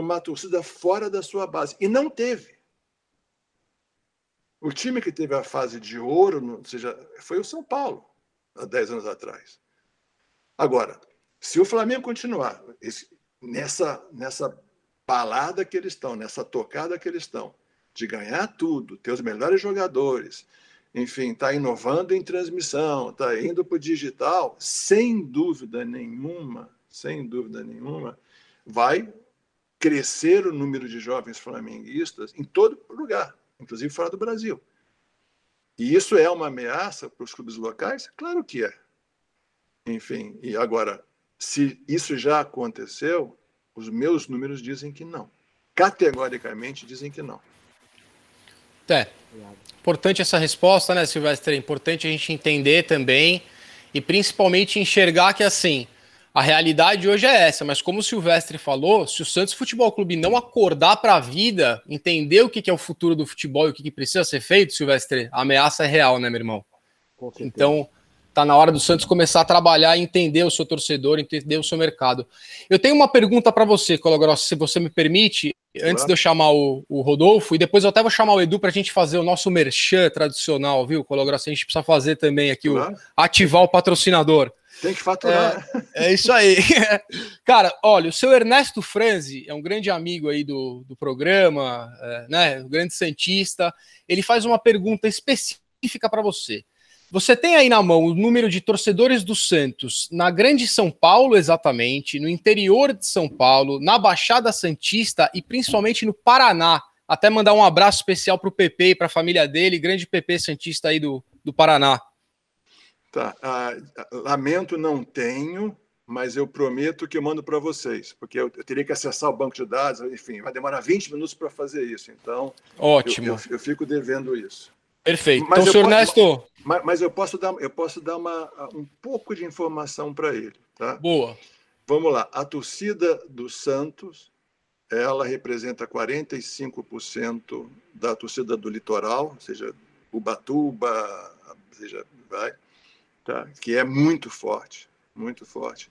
Speaker 3: uma torcida fora da sua base. E não teve. O time que teve a fase de ouro ou seja, foi o São Paulo, há 10 anos atrás. Agora, se o Flamengo continuar esse, nessa, nessa balada que eles estão, nessa tocada que eles estão, de ganhar tudo, ter os melhores jogadores, enfim, está inovando em transmissão, está indo para o digital, sem dúvida nenhuma, sem dúvida nenhuma, vai crescer o número de jovens flamenguistas em todo lugar, inclusive fora do Brasil. E isso é uma ameaça para os clubes locais? Claro que é. Enfim, e agora, se isso já aconteceu, os meus números dizem que não. Categoricamente dizem que não.
Speaker 2: É. Importante essa resposta, né, Silvestre? É importante a gente entender também e principalmente enxergar que assim, a realidade hoje é essa, mas como o Silvestre falou, se o Santos Futebol Clube não acordar para a vida, entender o que é o futuro do futebol e o que precisa ser feito, Silvestre, a ameaça é real, né, meu irmão? Então, tá na hora do Santos começar a trabalhar, entender o seu torcedor, entender o seu mercado. Eu tenho uma pergunta para você, Cologrosso, se você me permite, antes de eu chamar o, o, Rodolfo, e depois eu até vou chamar o Edu para a gente fazer o nosso merchan tradicional, viu, Cologrosso? A gente precisa fazer também aqui, o, ativar o patrocinador.
Speaker 3: Tem que faturar.
Speaker 2: É, é isso aí. Cara, olha, o seu Ernesto Franzi é um grande amigo aí do, do programa, é, né? Um grande Santista. Ele faz uma pergunta específica para você. Você tem aí na mão o número de torcedores do Santos na Grande São Paulo, exatamente, no interior de São Paulo, na Baixada Santista e principalmente no Paraná. Até mandar um abraço especial para o PP e para a família dele, grande PP Santista aí do, do Paraná.
Speaker 3: Tá. Ah, lamento, não tenho, mas eu prometo que eu mando para vocês, porque eu, eu, teria que acessar o banco de dados, enfim, vai demorar 20 minutos para fazer isso. Então,
Speaker 2: ótimo.
Speaker 3: Eu, eu, eu fico devendo isso.
Speaker 2: Perfeito. Mas então, senhor Ernesto.
Speaker 3: Mas, mas, eu posso dar, eu posso dar uma, um pouco de informação para ele. Tá?
Speaker 2: Boa.
Speaker 3: Vamos lá. A torcida do Santos, ela representa 45% da torcida do litoral, ou seja, Ubatuba, seja, vai tá? que é muito forte, muito forte.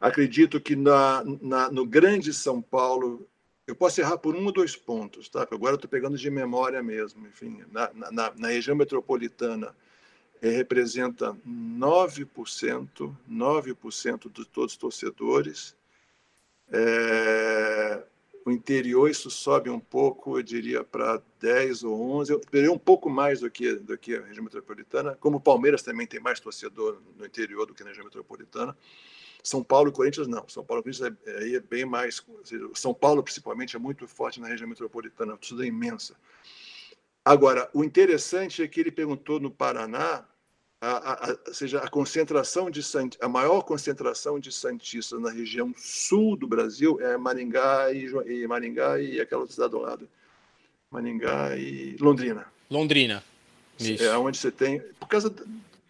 Speaker 3: Acredito que na, na, no Grande São Paulo eu posso errar por um ou dois pontos, tá? Agora eu estou pegando de memória mesmo. Enfim, na, na, na região metropolitana é, representa 9%, 9% de todos os torcedores. É, o interior isso sobe um pouco, eu diria para 10 ou 11, eu diria um pouco mais do que, do que a região metropolitana, como o Palmeiras também tem mais torcedor no interior do que na região metropolitana. São Paulo e Corinthians não. São Paulo e Corinthians é, é, é bem mais. Seja, São Paulo, principalmente, é muito forte na região metropolitana, torcida é imensa. Agora, o interessante é que ele perguntou no Paraná, a, a, seja, a concentração de a maior concentração de santistas na região sul do Brasil é Maringá e, e Maringá e aquela cidade do lado, Maringá e Londrina.
Speaker 2: Londrina.
Speaker 3: Isso. É onde você tem, por causa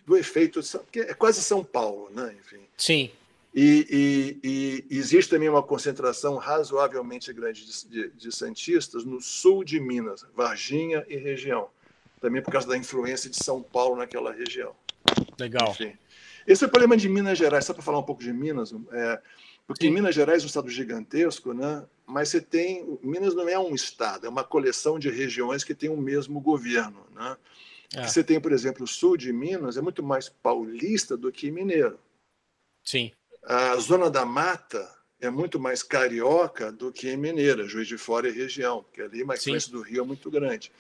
Speaker 3: do efeito, que é quase São Paulo, né? Enfim.
Speaker 2: Sim.
Speaker 3: E, e, e, existe também uma concentração razoavelmente grande de, de, de, santistas no sul de Minas, Varginha e região, também por causa da influência de São Paulo naquela região.
Speaker 2: Legal. Enfim,
Speaker 3: esse é o problema de Minas Gerais, só para falar um pouco de Minas, é, porque Sim. Minas Gerais é um estado gigantesco, né? mas você tem. Minas não é um estado, é uma coleção de regiões que tem o mesmo governo. Né? É. Você tem, por exemplo, o sul de Minas é muito mais paulista do que mineiro.
Speaker 2: Sim.
Speaker 3: A zona da mata é muito mais carioca do que mineira, Juiz de Fora e região, porque ali a influência do Rio é muito grande.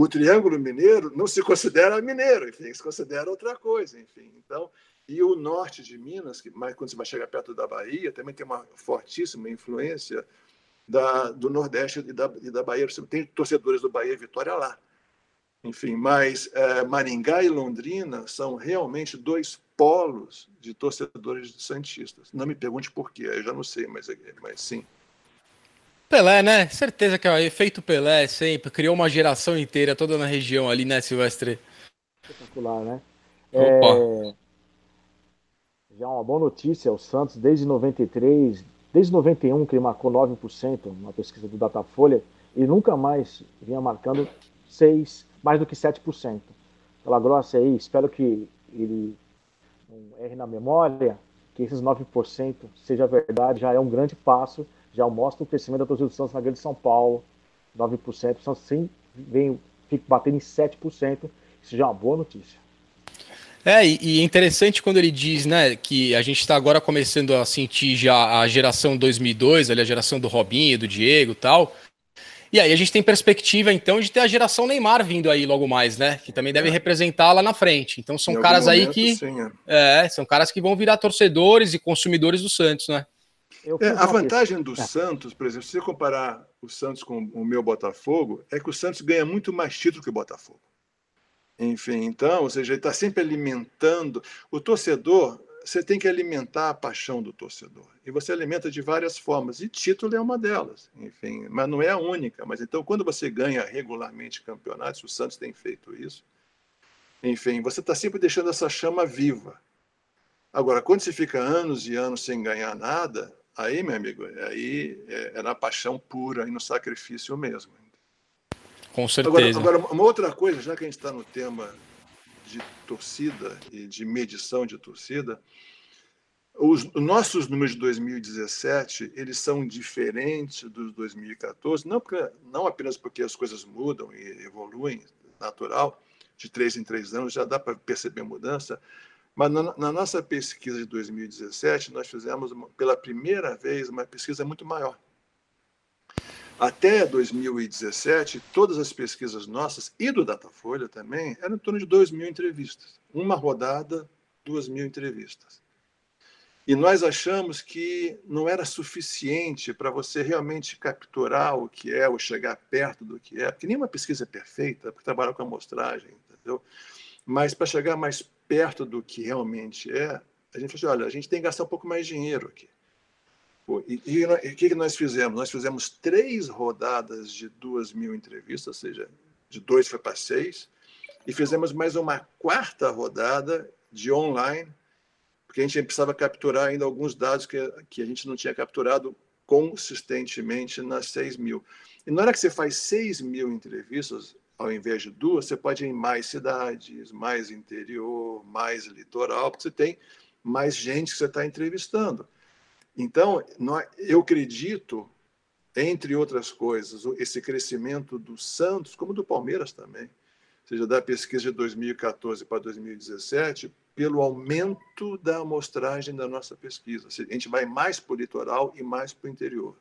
Speaker 3: O Triângulo Mineiro não se considera mineiro, enfim, se considera outra coisa, enfim. Então, e o norte de Minas, que mais quando você vai chegar perto da Bahia, também tem uma fortíssima influência da, do Nordeste e da, e da Bahia. Você tem torcedores do Bahia e Vitória lá. Enfim, mas é, Maringá e Londrina são realmente dois polos de torcedores Santistas. Não me pergunte por quê, eu já não sei, mas, mas sim.
Speaker 2: Pelé, né? Certeza que é o efeito Pelé sempre criou uma geração inteira toda na região ali, né, Silvestre?
Speaker 4: Espetacular, né? É... Já uma boa notícia, o Santos desde 93, desde 91 que ele marcou 9%, uma pesquisa do Datafolha, e nunca mais vinha marcando 6, mais do que 7%. Pela grossa aí, espero que ele R na memória, que esses 9% seja verdade, já é um grande passo, já mostra o crescimento da torcida do Santos na Grande São Paulo, 9%, o Santos sim vem fica batendo em 7%, isso já é uma boa notícia.
Speaker 2: É, e é interessante quando ele diz, né, que a gente está agora começando a sentir já a geração 2002, ali a geração do Robinho, do Diego e tal, e aí a gente tem perspectiva, então, de ter a geração Neymar vindo aí logo mais, né? Que também deve é. representar lá na frente. Então são caras momento, aí que. Sim, é. é. são caras que vão virar torcedores e consumidores do Santos, né?
Speaker 3: É, a vantagem do é. Santos, por exemplo, se você comparar o Santos com o meu Botafogo, é que o Santos ganha muito mais título que o Botafogo. Enfim, então, ou seja, ele está sempre alimentando. O torcedor, você tem que alimentar a paixão do torcedor. E você alimenta de várias formas. E título é uma delas, enfim, mas não é a única. Mas então, quando você ganha regularmente campeonatos, o Santos tem feito isso, enfim, você está sempre deixando essa chama viva. Agora, quando você fica anos e anos sem ganhar nada, aí, meu amigo, aí é, é na paixão pura e no sacrifício mesmo.
Speaker 2: Com certeza.
Speaker 3: Agora, agora, uma outra coisa, já que a gente está no tema de torcida e de medição de torcida, os nossos números de 2017 eles são diferentes dos 2014, não, porque, não apenas porque as coisas mudam e evoluem, natural, de três em três anos já dá para perceber mudança, mas na, na, nossa pesquisa de 2017 nós fizemos pela primeira vez uma pesquisa muito maior. Até 2017, todas as pesquisas nossas e do Datafolha também eram em torno de 2 mil entrevistas. Uma rodada, 2 mil entrevistas. E nós achamos que não era suficiente para você realmente capturar o que é ou chegar perto do que é, porque nenhuma pesquisa é perfeita, porque trabalha com amostragem, entendeu? Mas para chegar mais perto do que realmente é, a gente falou assim, olha, a gente tem que gastar um pouco mais de dinheiro aqui. E o que nós fizemos? Nós fizemos três rodadas de duas mil entrevistas, ou seja, de dois foi para seis, e fizemos mais uma quarta rodada de online, porque a gente precisava capturar ainda alguns dados que, que a gente não tinha capturado consistentemente nas seis mil. E na hora que você faz seis mil entrevistas, ao invés de duas, você pode ir em mais cidades, mais interior, mais litoral, porque você tem mais gente que você está entrevistando. Então, eu acredito entre outras coisas, esse crescimento do Santos, como do Palmeiras também, ou seja, da pesquisa de 2014 para 2017, pelo aumento da amostragem da nossa pesquisa. A gente vai mais para o litoral e mais para o interior.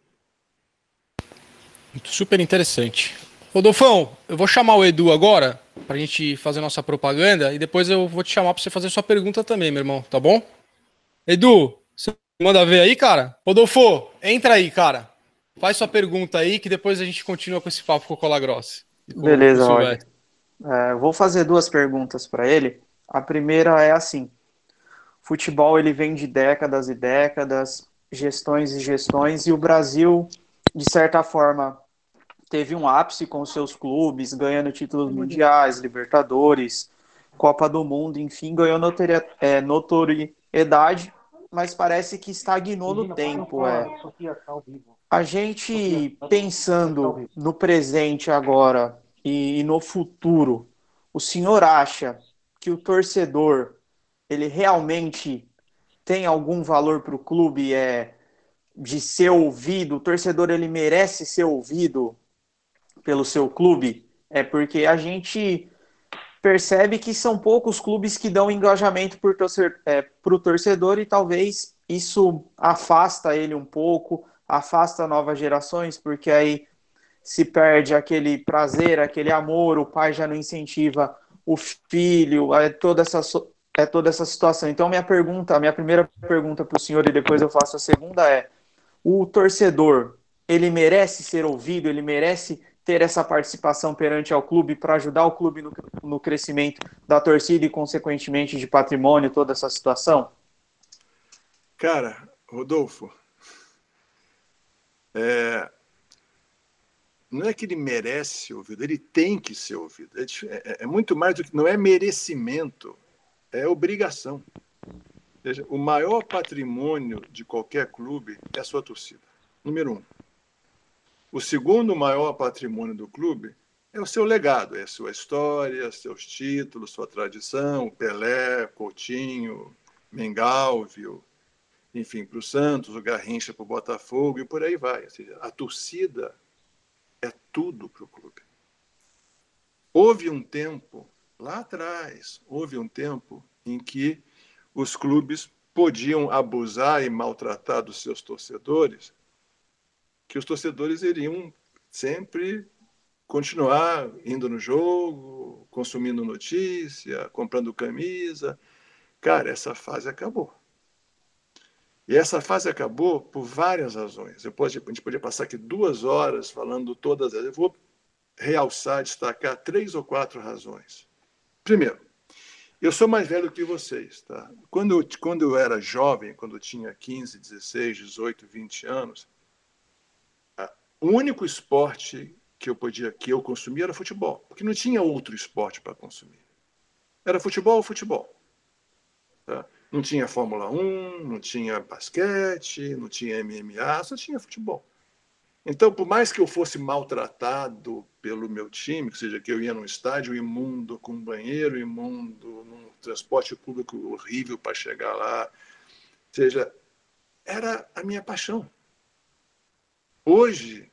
Speaker 2: Super interessante. Rodolfão, eu vou chamar o Edu agora para a gente fazer nossa propaganda e depois eu vou te chamar para você fazer sua pergunta também, meu irmão, tá bom? Edu, você manda ver aí, cara? Rodolfo, entra aí, cara. Faz sua pergunta aí que depois a gente continua com esse papo com o Cola Grossa.
Speaker 5: Beleza, olha. É, vou fazer duas perguntas para ele. A primeira é assim: futebol ele vem de décadas e décadas, gestões e gestões, e o Brasil, de certa forma, teve um ápice com seus clubes, ganhando títulos mundiais, Libertadores, Copa do Mundo, enfim, ganhou é, notoriedade, mas parece que estagnou no tempo. É. A gente pensando no presente agora e, no futuro, o senhor acha que o torcedor ele realmente tem algum valor para o clube é de ser ouvido? O torcedor ele merece ser ouvido pelo seu clube, é porque a gente percebe que são poucos clubes que dão engajamento para é, o torcedor e talvez isso afasta ele um pouco, afasta novas gerações, porque aí se perde aquele prazer, aquele amor, o pai já não incentiva o filho, é toda essa, é toda essa situação. Então, minha pergunta, minha primeira pergunta para o senhor e depois eu faço a segunda é: o torcedor, ele merece ser ouvido, ele merece ter essa participação perante ao clube para ajudar o clube no, no crescimento da torcida e, consequentemente, de patrimônio, toda essa situação?
Speaker 3: Cara, Rodolfo, é, não é que ele merece ser ouvido, ele tem que ser ouvido. É, é, é muito mais do que. Não é merecimento, é obrigação. Ou seja, o maior patrimônio de qualquer clube é a sua torcida. Número um. O segundo maior patrimônio do clube é o seu legado, é a sua história, seus títulos, sua tradição, Pelé, Coutinho, Mengalvio, enfim, para o Santos, o Garrincha para o Botafogo e por aí vai. Ou seja, a torcida é tudo para o clube. Houve um tempo, lá atrás, houve um tempo em que os clubes podiam abusar e maltratar dos seus torcedores que os torcedores iriam sempre continuar indo no jogo, consumindo notícia, comprando camisa. Cara, essa fase acabou. E essa fase acabou por várias razões. Eu pode, a gente poderia passar aqui duas horas falando todas elas. Eu vou realçar, destacar três ou quatro razões. Primeiro, eu sou mais velho que vocês. Tá? Quando, eu, quando eu era jovem, quando eu tinha 15, 16, 18, 20 anos, o único esporte que eu podia que eu consumia era futebol, porque não tinha outro esporte para consumir. Era futebol futebol. Tá? Não tinha Fórmula 1, não tinha basquete, não tinha MMA, só tinha futebol. Então, por mais que eu fosse maltratado pelo meu time, ou seja, que eu ia num estádio imundo, com um banheiro imundo, num transporte público horrível para chegar lá, seja, era a minha paixão. Hoje,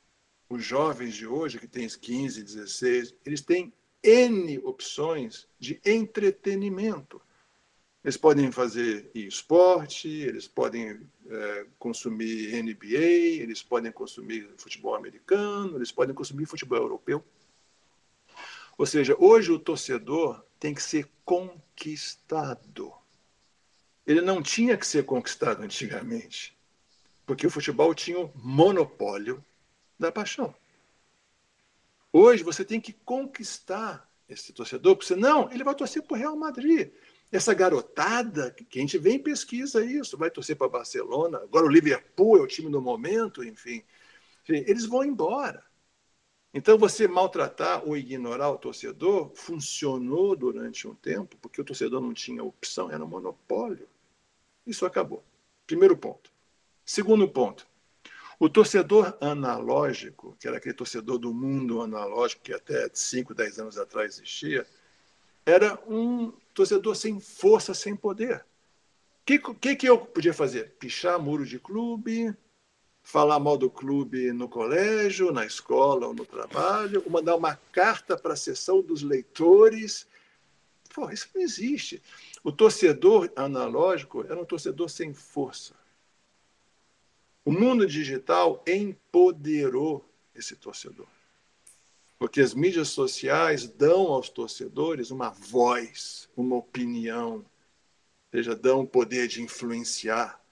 Speaker 3: os jovens de hoje, que têm 15, 16, eles têm N opções de entretenimento. Eles podem fazer esporte, eles podem é, consumir NBA, eles podem consumir futebol americano, eles podem consumir futebol europeu. Ou seja, hoje o torcedor tem que ser conquistado. Ele não tinha que ser conquistado antigamente porque o futebol tinha o monopólio da paixão. Hoje você tem que conquistar esse torcedor, porque senão ele vai torcer para o Real Madrid. Essa garotada, que a gente vê em pesquisa isso, vai torcer para Barcelona, agora o Liverpool é o time do momento, enfim. Eles vão embora. Então, você maltratar ou ignorar o torcedor funcionou durante um tempo, porque o torcedor não tinha opção, era um monopólio. Isso acabou. Primeiro ponto. Segundo ponto, o torcedor analógico, que era aquele torcedor do mundo analógico que até 5, 10 anos atrás existia, era um torcedor sem força, sem poder. O que, que, que eu podia fazer? Pichar muro de clube, falar mal do clube no colégio, na escola ou no trabalho, ou mandar uma carta para a sessão dos leitores. Pô, isso não existe. O torcedor analógico era um torcedor sem força. O mundo digital empoderou esse torcedor. Porque as mídias sociais dão aos torcedores uma voz, uma opinião, ou seja, dão o poder de influenciar.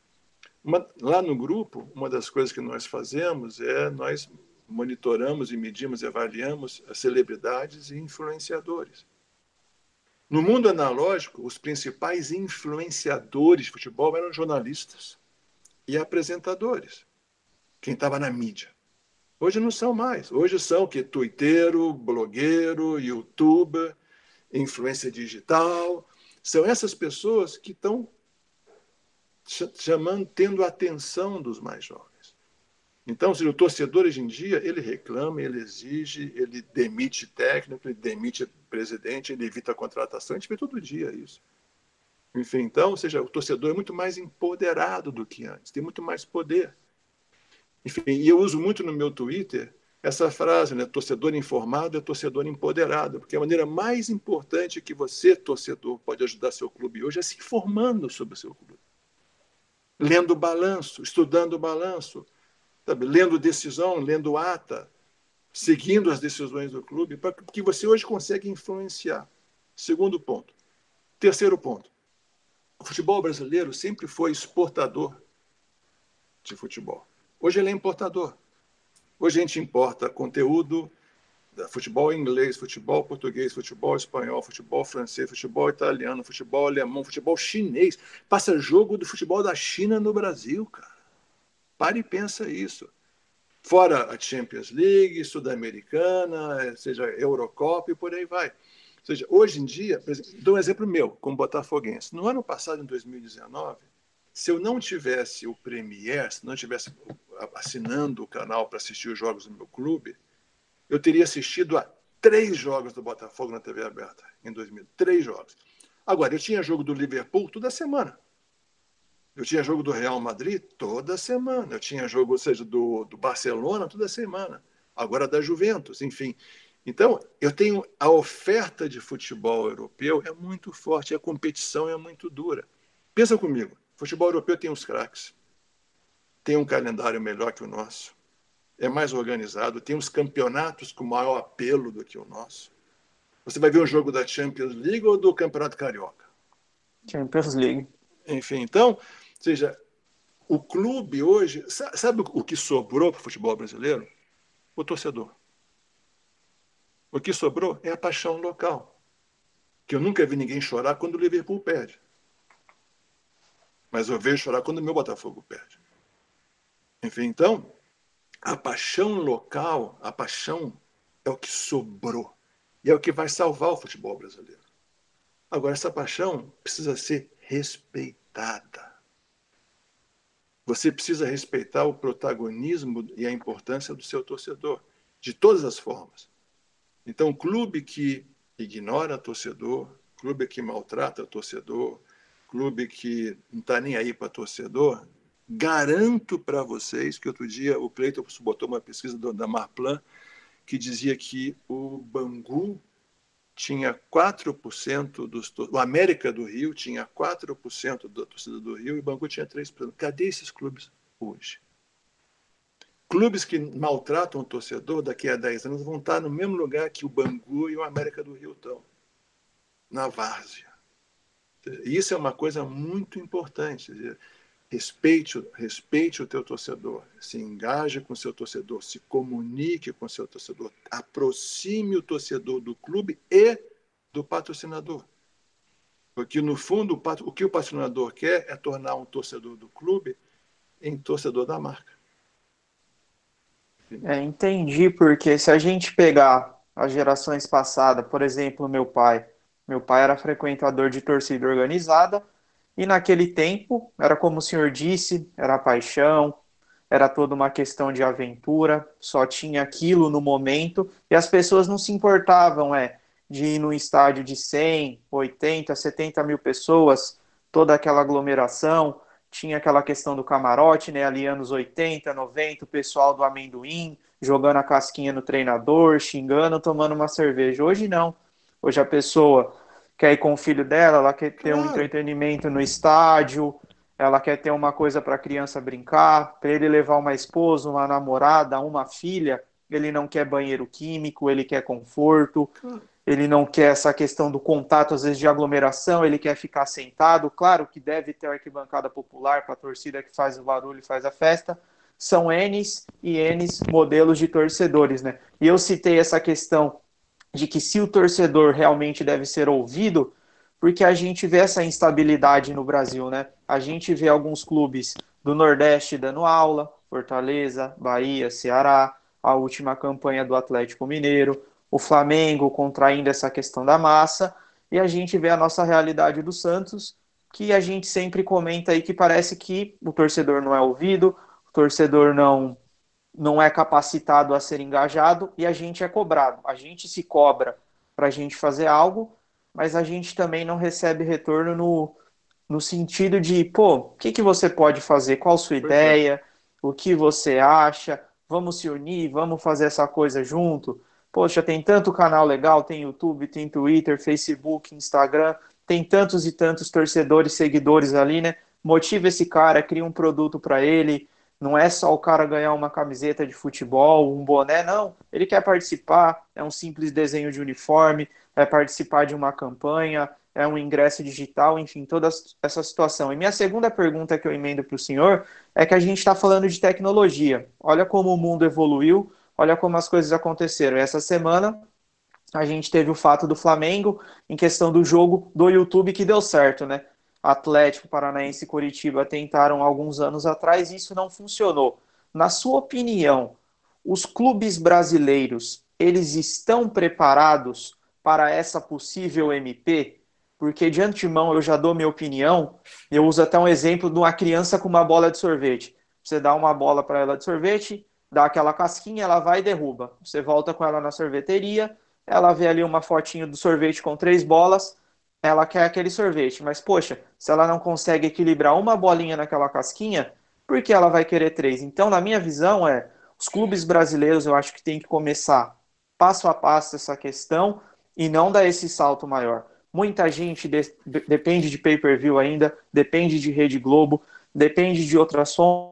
Speaker 3: Uma, lá no grupo, uma das coisas que nós fazemos é nós monitoramos e medimos e avaliamos as celebridades e influenciadores. No mundo analógico, os principais influenciadores de futebol eram jornalistas e apresentadores, quem estava na mídia. Hoje não são mais. Hoje são que tuiteiro, blogueiro, youtuber, influência digital. São essas pessoas que estão chamando, tendo a atenção dos mais jovens. Então, se o torcedor hoje em dia, ele reclama, ele exige, ele demite técnico, ele demite presidente, ele evita a contratação, a gente vê todo dia isso. Enfim, então, ou seja, o torcedor é muito mais empoderado do que antes, tem muito mais poder. Enfim, e eu uso muito no meu Twitter essa frase, né? Torcedor informado é torcedor empoderado, porque a maneira mais importante que você, torcedor, pode ajudar seu clube hoje é se informando sobre o seu clube. Lendo o balanço, estudando o balanço, sabe? lendo decisão, lendo ata, seguindo as decisões do clube, para que você hoje consegue influenciar. Segundo ponto. Terceiro ponto. O futebol brasileiro sempre foi exportador de futebol. Hoje ele é importador. Hoje a gente importa conteúdo, futebol inglês, futebol português, futebol espanhol, futebol francês, futebol italiano, futebol alemão, futebol chinês. Passa jogo do futebol da China no Brasil, cara. Pare e pensa isso. Fora a Champions League, Sul-Americana, seja Eurocopa e por aí vai. Ou seja, hoje em dia, dou um exemplo meu, como botafoguense. No ano passado, em 2019, se eu não tivesse o Premier, se não tivesse assinando o canal para assistir os jogos do meu clube, eu teria assistido a três jogos do Botafogo na TV aberta em 2000. Três jogos. Agora, eu tinha jogo do Liverpool toda semana. Eu tinha jogo do Real Madrid toda semana. Eu tinha jogo, ou seja, do, do Barcelona toda semana. Agora da Juventus, enfim. Então, eu tenho a oferta de futebol europeu é muito forte, a competição é muito dura. Pensa comigo, futebol europeu tem os craques, tem um calendário melhor que o nosso, é mais organizado, tem os campeonatos com maior apelo do que o nosso. Você vai ver um jogo da Champions League ou do Campeonato Carioca?
Speaker 5: Champions League.
Speaker 3: Enfim, então, ou seja, o clube hoje, sabe o que sobrou para o futebol brasileiro? O torcedor. O que sobrou é a paixão local. Que eu nunca vi ninguém chorar quando o Liverpool perde. Mas eu vejo chorar quando o meu Botafogo perde. Enfim, então, a paixão local, a paixão é o que sobrou. E é o que vai salvar o futebol brasileiro. Agora, essa paixão precisa ser respeitada. Você precisa respeitar o protagonismo e a importância do seu torcedor, de todas as formas. Então, clube que ignora torcedor, clube que maltrata torcedor, clube que não está nem aí para torcedor, garanto para vocês que outro dia o Cleiton botou uma pesquisa da Marplan que dizia que o Bangu tinha 4% dos o América do Rio tinha 4% da torcida do Rio e o Bangu tinha 3%. Cadê esses clubes hoje? Clubes que maltratam o torcedor daqui a 10 anos vão estar no mesmo lugar que o Bangu e o América do Rio estão, na várzea. Isso é uma coisa muito importante. Respeite, respeite o teu torcedor, se engaje com o seu torcedor, se comunique com o seu torcedor, aproxime o torcedor do clube e do patrocinador. Porque, no fundo, o que o patrocinador quer é tornar um torcedor do clube em torcedor da marca.
Speaker 5: É, entendi, porque se a gente pegar as gerações passadas, por exemplo, meu pai, meu pai era frequentador de torcida organizada e naquele tempo era como o senhor disse, era paixão, era toda uma questão de aventura, só tinha aquilo no momento e as pessoas não se importavam, é, de ir num estádio de 100, 80, 70 mil pessoas, toda aquela aglomeração, tinha aquela questão do camarote, né? Ali anos 80, 90, o pessoal do amendoim jogando a casquinha no treinador, xingando, tomando uma cerveja. Hoje não. Hoje a pessoa quer ir com o filho dela, ela quer ter um entretenimento no estádio, ela quer ter uma coisa para a criança brincar, para ele levar uma esposa, uma namorada, uma filha, ele não quer banheiro químico, ele quer conforto, ele não quer essa questão do contato, às vezes, de aglomeração, ele quer ficar sentado. Claro que deve ter arquibancada popular para a torcida que faz o barulho e faz a festa. São N's e N's modelos de torcedores, né? E eu citei essa questão de que se o torcedor realmente deve ser ouvido, porque a gente vê essa instabilidade no Brasil, né? A gente vê alguns clubes do Nordeste dando aula, Fortaleza, Bahia, Ceará, a última campanha do Atlético Mineiro, o Flamengo contraindo essa questão da massa, e a gente vê a nossa realidade do Santos, que a gente sempre comenta aí que parece que o torcedor não é ouvido, o torcedor não não é capacitado a ser engajado e a gente é cobrado. A gente se cobra para a gente fazer algo, mas a gente também não recebe retorno no, no sentido de, pô, o que, que você pode fazer? Qual a sua ideia? O que você acha? Vamos se unir, vamos fazer essa coisa junto. Poxa, tem tanto canal legal, tem YouTube, tem Twitter, Facebook, Instagram, tem tantos e tantos torcedores, seguidores ali, né? Motiva esse cara, cria um produto para ele. Não é só o cara ganhar uma camiseta de futebol, um boné, não. Ele quer participar, é um simples desenho de uniforme, é participar de uma campanha, é um ingresso digital, enfim, toda essa situação. E minha segunda pergunta que eu emendo para o senhor é que a gente está falando de tecnologia. Olha como o mundo evoluiu, olha como as coisas aconteceram. E essa semana a gente teve o fato do Flamengo em questão do jogo do YouTube que deu certo, né? Atlético Paranaense e Curitiba tentaram alguns anos atrás e isso não funcionou. Na sua opinião, os clubes brasileiros, eles estão preparados para essa possível MP? Porque de antemão eu já dou minha opinião, eu uso até um exemplo de uma criança com uma bola de sorvete. Você dá uma bola para ela de sorvete, dá aquela casquinha, ela vai e derruba. Você volta com ela na sorveteria, ela vê ali uma fotinho do sorvete com três bolas, ela quer aquele sorvete. Mas, poxa, se ela não consegue equilibrar uma bolinha naquela casquinha, por que ela vai querer três? Então, na minha visão, é os clubes brasileiros eu acho que tem que começar passo a passo essa questão e não dar esse salto maior. Muita gente de, depende de pay-per-view ainda, depende de Rede Globo, depende de outras fontes.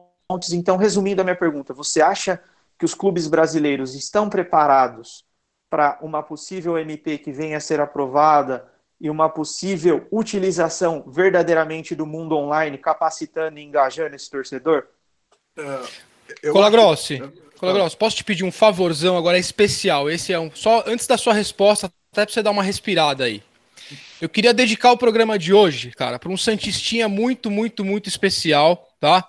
Speaker 5: Então, resumindo a minha pergunta, você acha que os clubes brasileiros estão preparados para uma possível MP que venha a ser aprovada e uma possível utilização verdadeiramente do mundo online, capacitando e engajando esse torcedor?
Speaker 2: Uh, Colagrossi, Colagrossi, posso te pedir um favorzão agora especial? Esse é um só antes da sua resposta, até para você dar uma respirada aí. Eu queria dedicar o programa de hoje, cara, para um santistinha muito, muito, muito especial, tá?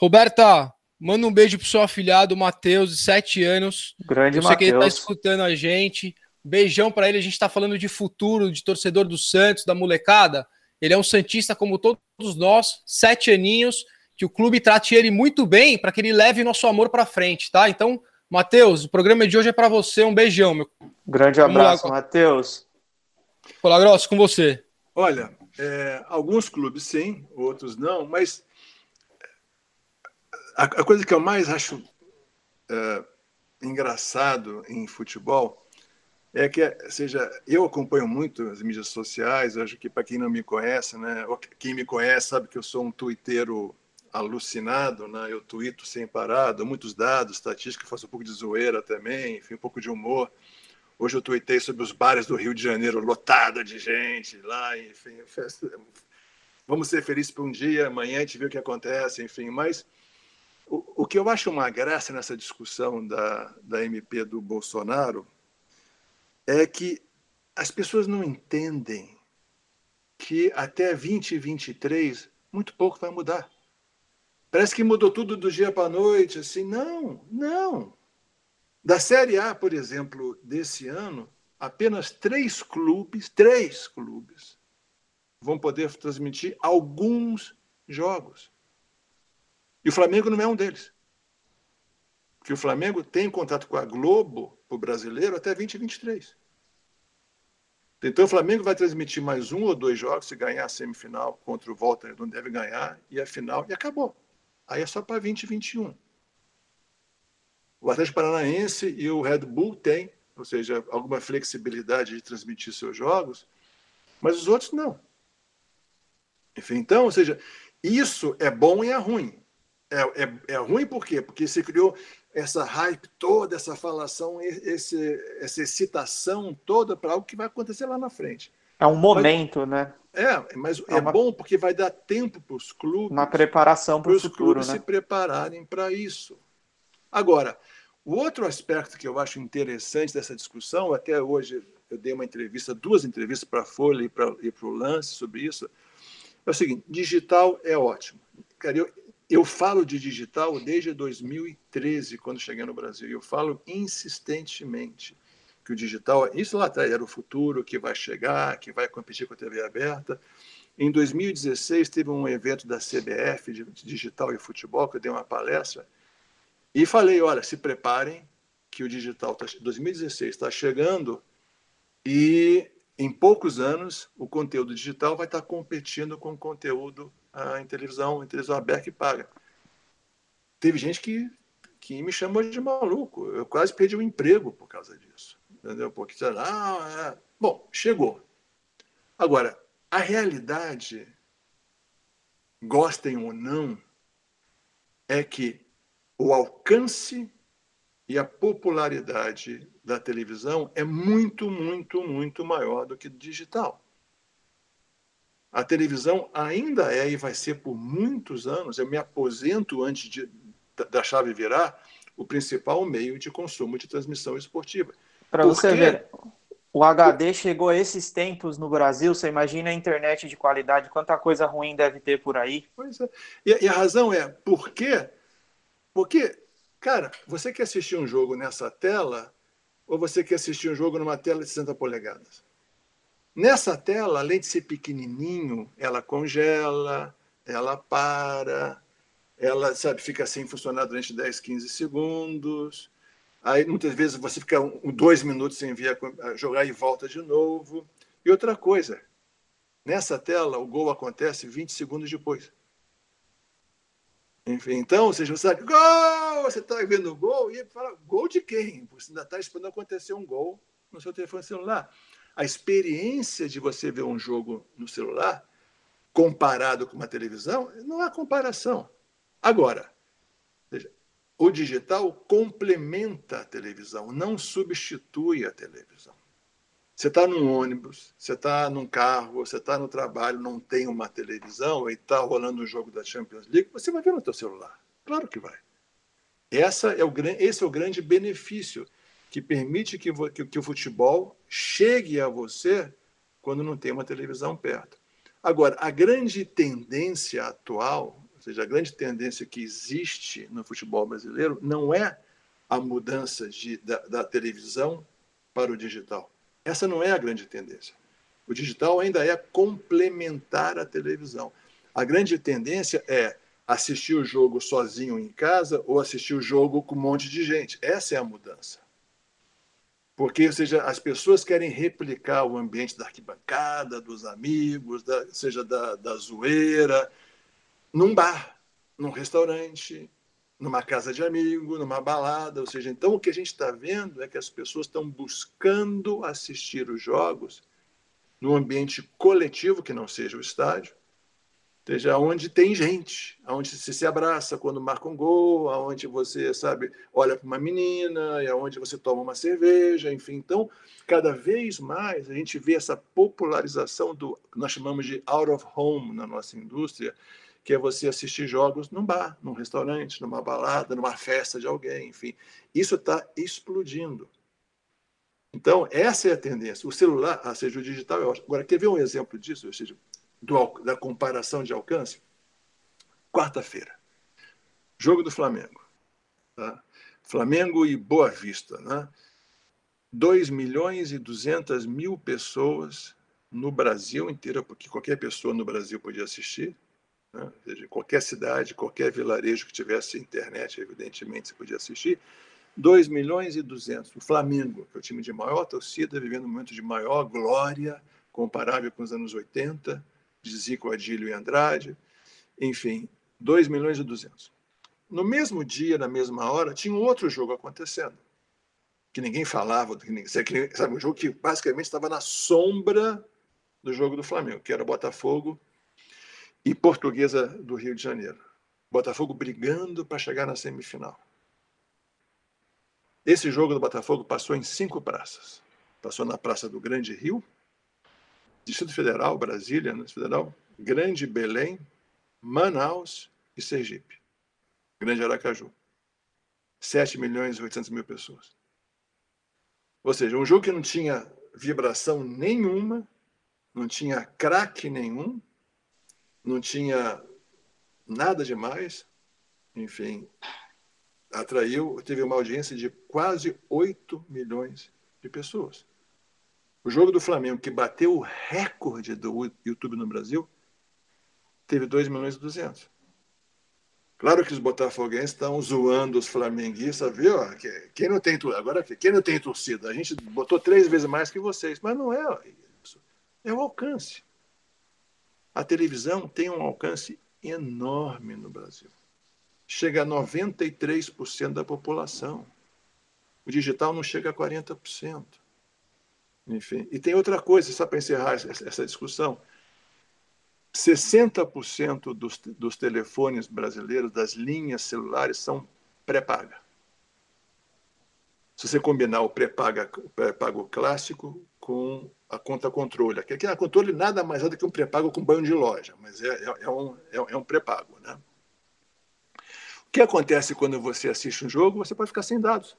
Speaker 2: Roberta, manda um beijo pro seu afilhado, Matheus, de 7 anos.
Speaker 5: Grande
Speaker 2: Eu sei Mateus. que ele tá escutando a gente. Beijão para ele. A gente está falando de futuro, de torcedor do Santos, da molecada. Ele é um Santista como todos nós, sete aninhos, que o clube trate ele muito bem para que ele leve nosso amor para frente, tá? Então, Matheus, o programa de hoje é para você. Um beijão, meu.
Speaker 5: Grande abraço, Matheus.
Speaker 2: Olá, Grosso, com você.
Speaker 3: Olha, é, alguns clubes sim, outros não, mas a, a coisa que eu mais acho é, engraçado em futebol é que, seja, eu acompanho muito as mídias sociais, acho que para quem não me conhece, né, quem me conhece sabe que eu sou um tuiteiro alucinado, né, eu tuito sem parar, dou muitos dados, estatísticas, faço um pouco de zoeira também, enfim, um pouco de humor. Hoje eu tuitei sobre os bares do Rio de Janeiro, lotada de gente lá, enfim. Festa... Vamos ser felizes por um dia, amanhã a gente vê o que acontece, enfim. Mas o, que eu acho uma graça nessa discussão da, da MP do Bolsonaro é que as pessoas não entendem que até 2023 muito pouco vai mudar. Parece que mudou tudo do dia para a noite, assim. Não, não. Da Série A, por exemplo, desse ano, apenas três clubes, três clubes, vão poder transmitir alguns jogos. E o Flamengo não é um deles. Porque o Flamengo tem contato com a Globo, o brasileiro, até 2023. Então o Flamengo vai transmitir mais um ou dois jogos se ganhar a semifinal contra o Volta, não deve ganhar, e a final, e acabou. Aí é só para 2021. O Atlético Paranaense e o Red Bull têm, ou seja, alguma flexibilidade de transmitir seus jogos, mas os outros não. Enfim, então, ou seja, isso é bom e é ruim. É, é, é ruim por quê? Porque se criou essa hype toda, essa falação, esse, essa excitação toda para algo que vai acontecer lá na frente.
Speaker 5: É um momento,
Speaker 3: mas,
Speaker 5: né?
Speaker 3: É, mas é, é uma... bom porque vai dar tempo para os clubes.
Speaker 5: Uma preparação para o futuro,
Speaker 3: clubes
Speaker 5: né?
Speaker 3: se prepararem para isso. Agora, o outro aspecto que eu acho interessante dessa discussão, até hoje eu dei uma entrevista, duas entrevistas para a Folha e para o Lance sobre isso, é o seguinte: digital é ótimo. Cara, eu, eu falo de digital desde 2013, quando cheguei no Brasil. Eu falo insistentemente que o digital, isso lá atrás era o futuro, que vai chegar, que vai competir com a TV aberta. Em 2016, teve um evento da CBF de digital e futebol, que eu dei uma palestra, e falei: olha, se preparem, que o digital, tá, 2016 está chegando e em poucos anos o conteúdo digital vai estar competindo com o conteúdo em televisão, em televisão aberta que paga. Teve gente que, que me chamou de maluco. Eu quase perdi o emprego por causa disso. Entendeu? Porque, ah, é. Bom, chegou. Agora, a realidade, gostem ou não, é que o alcance e a popularidade da televisão é muito, muito, muito maior do que digital. A televisão ainda é e vai ser por muitos anos, eu me aposento antes de, da chave virar, o principal meio de consumo de transmissão esportiva.
Speaker 5: Para você ver, o HD chegou a esses tempos no Brasil, você imagina a internet de qualidade, quanta coisa ruim deve ter por aí.
Speaker 3: Pois é. E, e a razão é, por quê? Porque, cara, você quer assistir um jogo nessa tela ou você quer assistir um jogo numa tela de 60 polegadas? Nessa tela, além de ser pequenininho, ela congela, ela para, ela sabe, fica sem funcionar durante 10, 15 segundos. Aí muitas vezes você fica um, dois minutos sem ver jogar e volta de novo. E outra coisa, nessa tela o gol acontece 20 segundos depois. Enfim, então, seja, você sabe, gol! Você está vendo o gol e fala, gol de quem? Você ainda está esperando acontecer um gol no seu telefone celular a experiência de você ver um jogo no celular comparado com uma televisão, não há comparação. Agora, veja, o digital complementa a televisão, não substitui a televisão. Você está num ônibus, você está num carro, você está no trabalho, não tem uma televisão e está rolando um jogo da Champions League, você vai ver no seu celular. Claro que vai. Essa é o, esse é o grande benefício que permite que, que, que o futebol chegue a você quando não tem uma televisão perto. Agora, a grande tendência atual, ou seja, a grande tendência que existe no futebol brasileiro, não é a mudança de, da, da televisão para o digital. Essa não é a grande tendência. O digital ainda é complementar a televisão. A grande tendência é assistir o jogo sozinho em casa ou assistir o jogo com um monte de gente. Essa é a mudança. Porque, ou seja, as pessoas querem replicar o ambiente da arquibancada, dos amigos, da, seja da, da zoeira, num bar, num restaurante, numa casa de amigo, numa balada. Ou seja, então o que a gente está vendo é que as pessoas estão buscando assistir os jogos num ambiente coletivo, que não seja o estádio, seja onde tem gente, onde você se abraça quando marca um gol, aonde você, sabe, olha para uma menina, e aonde você toma uma cerveja, enfim. Então, cada vez mais a gente vê essa popularização do nós chamamos de out of home na nossa indústria, que é você assistir jogos num bar, num restaurante, numa balada, numa festa de alguém, enfim. Isso está explodindo. Então, essa é a tendência. O celular, ou seja, o digital é ótimo. Agora, quer ver um exemplo disso? Ou seja, do, da comparação de alcance, quarta-feira, jogo do Flamengo. Tá? Flamengo e Boa Vista. Né? 2 milhões e 200 mil pessoas no Brasil inteiro, porque qualquer pessoa no Brasil podia assistir, né? qualquer cidade, qualquer vilarejo que tivesse internet, evidentemente, você podia assistir. 2 milhões e 200. O Flamengo, que é o time de maior torcida, vivendo um momento de maior glória, comparável com os anos 80, de Zico, Adílio e Andrade. Enfim, 2 milhões e 200. No mesmo dia, na mesma hora, tinha um outro jogo acontecendo, que ninguém falava, que ninguém, sabe, um jogo que basicamente estava na sombra do jogo do Flamengo, que era Botafogo e Portuguesa do Rio de Janeiro. Botafogo brigando para chegar na semifinal. Esse jogo do Botafogo passou em cinco praças. Passou na Praça do Grande Rio, Distrito Federal, Brasília, né, Federal, Grande Belém, Manaus e Sergipe. Grande Aracaju. 7 milhões e 800 mil pessoas. Ou seja, um jogo que não tinha vibração nenhuma, não tinha craque nenhum, não tinha nada demais, enfim, atraiu, teve uma audiência de quase 8 milhões de pessoas. O jogo do Flamengo, que bateu o recorde do YouTube no Brasil, teve 2 milhões e 200. Claro que os botafoguenses estão zoando os flamenguistas, viu? Quem não tem agora quem não tem torcida, a gente botou três vezes mais que vocês, mas não é isso. É o alcance. A televisão tem um alcance enorme no Brasil chega a 93% da população. O digital não chega a 40%. Enfim, e tem outra coisa, só para encerrar essa discussão. 60% dos, dos telefones brasileiros, das linhas celulares, são pré-paga. Se você combinar o pré-pago clássico com a conta controle. Aqui a controle nada mais é do que um pré-pago com banho de loja, mas é, é, é um, é, é um pré-pago. Né? O que acontece quando você assiste um jogo? Você pode ficar sem dados.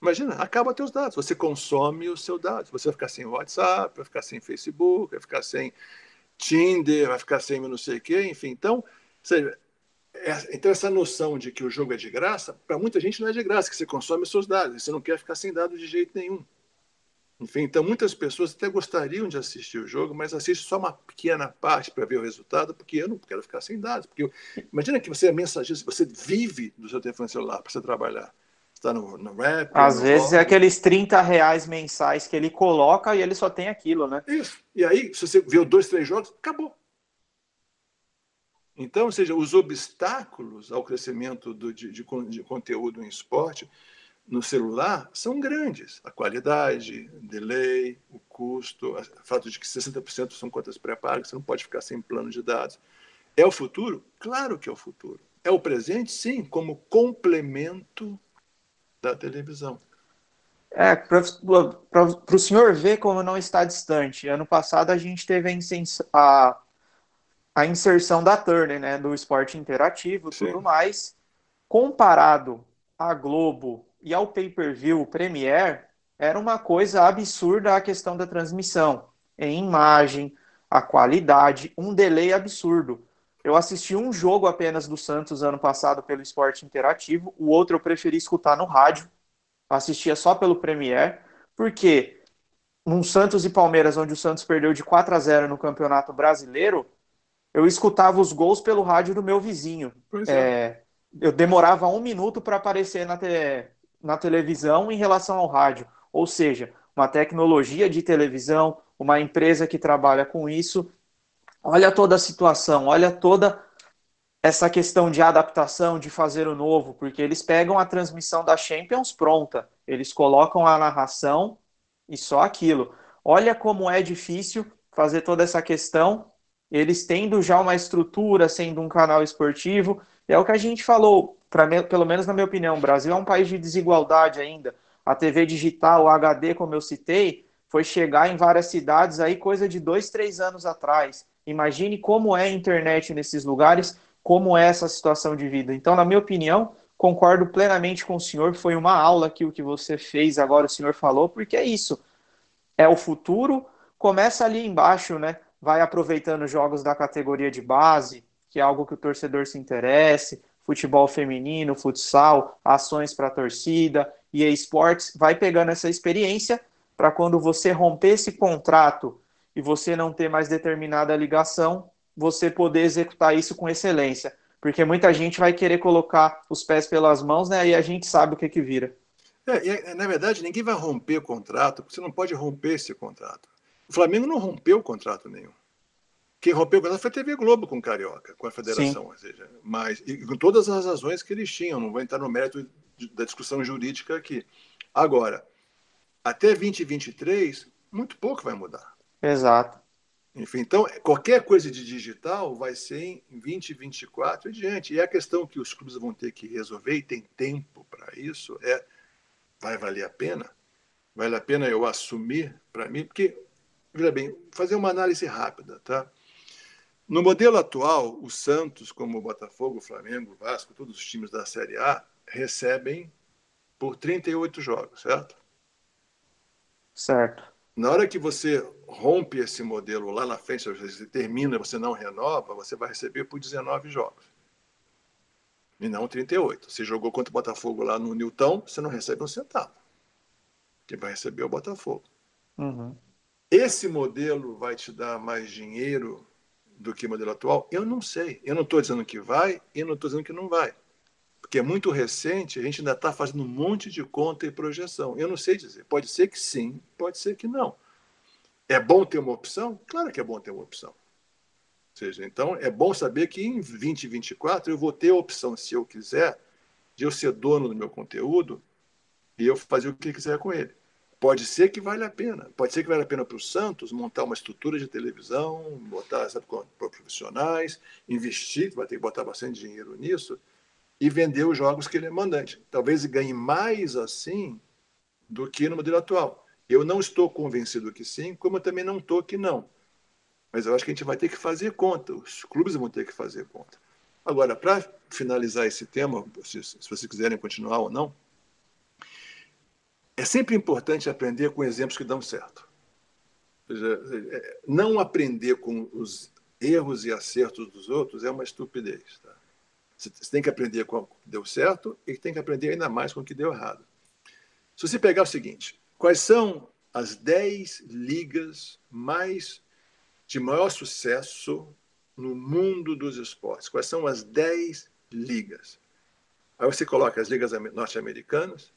Speaker 3: Imagina, acaba teus dados. Você consome os seus dados. Você vai ficar sem WhatsApp, vai ficar sem Facebook, vai ficar sem Tinder, vai ficar sem não sei o quê, enfim. Então, seja, é, então essa noção de que o jogo é de graça, para muita gente não é de graça, que você consome os seus dados. Você não quer ficar sem dados de jeito nenhum. Enfim, então muitas pessoas até gostariam de assistir o jogo, mas assistem só uma pequena parte para ver o resultado, porque eu não quero ficar sem dados. Porque eu, imagina que você é mensageiro, você vive do seu telefone celular para você trabalhar. Está no, no rap.
Speaker 5: Às
Speaker 3: no
Speaker 5: vezes
Speaker 3: rock.
Speaker 5: é aqueles 30 reais mensais que ele coloca e ele só tem aquilo, né?
Speaker 3: Isso. E aí, se você viu dois, três jogos, acabou. Então, ou seja, os obstáculos ao crescimento do, de, de, de conteúdo em esporte no celular são grandes. A qualidade, o delay, o custo, o fato de que 60% são contas pré-pagas, você não pode ficar sem plano de dados. É o futuro? Claro que é o futuro. É o presente? Sim, como complemento da televisão.
Speaker 5: É, para o senhor ver como não está distante. Ano passado a gente teve a, a, a inserção da Turner, né, do esporte interativo tudo mais. Comparado à Globo e ao pay-per-view Premiere era uma coisa absurda a questão da transmissão, em imagem, a qualidade, um delay absurdo. Eu assisti um jogo apenas do Santos ano passado pelo esporte interativo, o outro eu preferi escutar no rádio, assistia só pelo Premiere, porque num Santos e Palmeiras, onde o Santos perdeu de 4 a 0 no Campeonato Brasileiro, eu escutava os gols pelo rádio do meu vizinho. É. É, eu demorava um minuto para aparecer na, te na televisão em relação ao rádio. Ou seja, uma tecnologia de televisão, uma empresa que trabalha com isso. Olha toda a situação, olha toda essa questão de adaptação, de fazer o novo, porque eles pegam a transmissão da Champions pronta, eles colocam a narração e só aquilo. Olha como é difícil fazer toda essa questão, eles tendo já uma estrutura, sendo um canal esportivo, é o que a gente falou, pelo menos na minha opinião, o Brasil é um país de desigualdade ainda. A TV digital, o HD, como eu citei, foi chegar em várias cidades aí coisa de dois, três anos atrás. Imagine como é a internet nesses lugares, como é essa situação de vida. Então, na minha opinião, concordo plenamente com o senhor. Foi uma aula que o que você fez agora, o senhor falou, porque é isso. É o futuro, começa ali embaixo, né? Vai aproveitando jogos da categoria de base, que é algo que o torcedor se interesse, futebol feminino, futsal, ações para a torcida, e esportes, vai pegando essa experiência para quando você romper esse contrato e você não ter mais determinada ligação, você poder executar isso com excelência. Porque muita gente vai querer colocar os pés pelas mãos, né? E a gente sabe o que que vira.
Speaker 3: É, na verdade, ninguém vai romper o contrato, porque você não pode romper esse contrato. O Flamengo não rompeu contrato nenhum. Quem rompeu o contrato foi a TV Globo com o Carioca, com a federação, ou seja, mas, e com todas as razões que eles tinham, não vou entrar no mérito da discussão jurídica aqui. Agora, até 2023, muito pouco vai mudar.
Speaker 5: Exato.
Speaker 3: Enfim, então, qualquer coisa de digital vai ser em 2024 e diante. E a questão que os clubes vão ter que resolver, e tem tempo para isso, é: vai valer a pena? Vale a pena eu assumir para mim? Porque, veja bem, fazer uma análise rápida, tá? No modelo atual, o Santos, como o Botafogo, o Flamengo, o Vasco, todos os times da Série A, recebem por 38 jogos, certo?
Speaker 5: Certo.
Speaker 3: Na hora que você rompe esse modelo lá na frente, você termina, você não renova, você vai receber por 19 jogos. E não 38. Você jogou contra o Botafogo lá no Newton, você não recebe um centavo. Quem vai receber é o Botafogo.
Speaker 5: Uhum.
Speaker 3: Esse modelo vai te dar mais dinheiro do que o modelo atual? Eu não sei. Eu não estou dizendo que vai e não estou dizendo que não vai porque é muito recente, a gente ainda está fazendo um monte de conta e projeção. Eu não sei dizer. Pode ser que sim, pode ser que não. É bom ter uma opção? Claro que é bom ter uma opção. Ou seja, então é bom saber que em 2024 eu vou ter a opção, se eu quiser, de eu ser dono do meu conteúdo e eu fazer o que quiser com ele. Pode ser que vale a pena. Pode ser que vale a pena para o Santos montar uma estrutura de televisão, botar sabe, profissionais, investir, vai ter que botar bastante dinheiro nisso e vender os jogos que ele é mandante. Talvez ganhe mais assim do que no modelo atual. Eu não estou convencido que sim, como eu também não estou que não. Mas eu acho que a gente vai ter que fazer conta, os clubes vão ter que fazer conta. Agora, para finalizar esse tema, se, se vocês quiserem continuar ou não, é sempre importante aprender com exemplos que dão certo. É, não aprender com os erros e acertos dos outros é uma estupidez. Tá? Você tem que aprender com o que deu certo e tem que aprender ainda mais com o que deu errado. Se você pegar o seguinte, quais são as 10 ligas mais de maior sucesso no mundo dos esportes? Quais são as 10 ligas? Aí você coloca as ligas norte-americanas,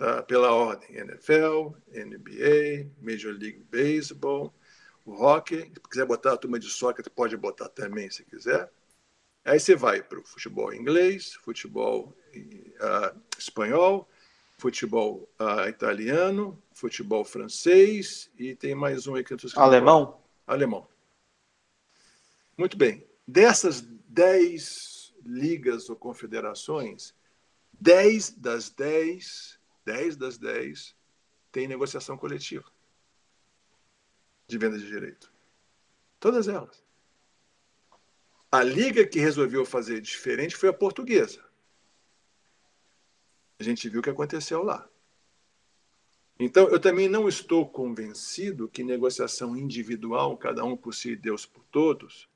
Speaker 3: tá? pela ordem NFL, NBA, Major League Baseball, o hockey. Se quiser botar a turma de soccer, pode botar também se quiser. Aí você vai para o futebol inglês, futebol uh, espanhol, futebol uh, italiano, futebol francês e tem mais um aqui.
Speaker 5: Alemão?
Speaker 3: Alemão. Muito bem. Dessas dez ligas ou confederações, dez das dez, dez das dez tem negociação coletiva de venda de direito. Todas elas. A liga que resolveu fazer diferente foi a portuguesa. A gente viu o que aconteceu lá. Então, eu também não estou convencido que negociação individual, cada um por si, Deus por todos,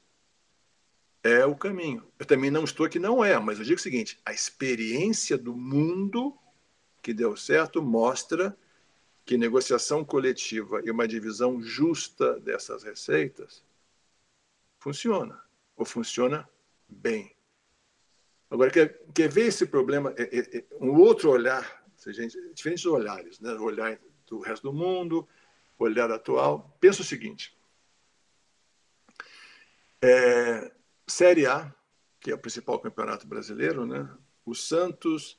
Speaker 3: é o caminho. Eu também não estou que não é, mas eu digo o seguinte: a experiência do mundo que deu certo mostra que negociação coletiva e uma divisão justa dessas receitas funciona ou funciona bem. Agora, quer, quer ver esse problema, é, é, é um outro olhar, diferentes olhares, né? olhar do resto do mundo, olhar atual. Pensa o seguinte: é, Série A, que é o principal campeonato brasileiro, né? o Santos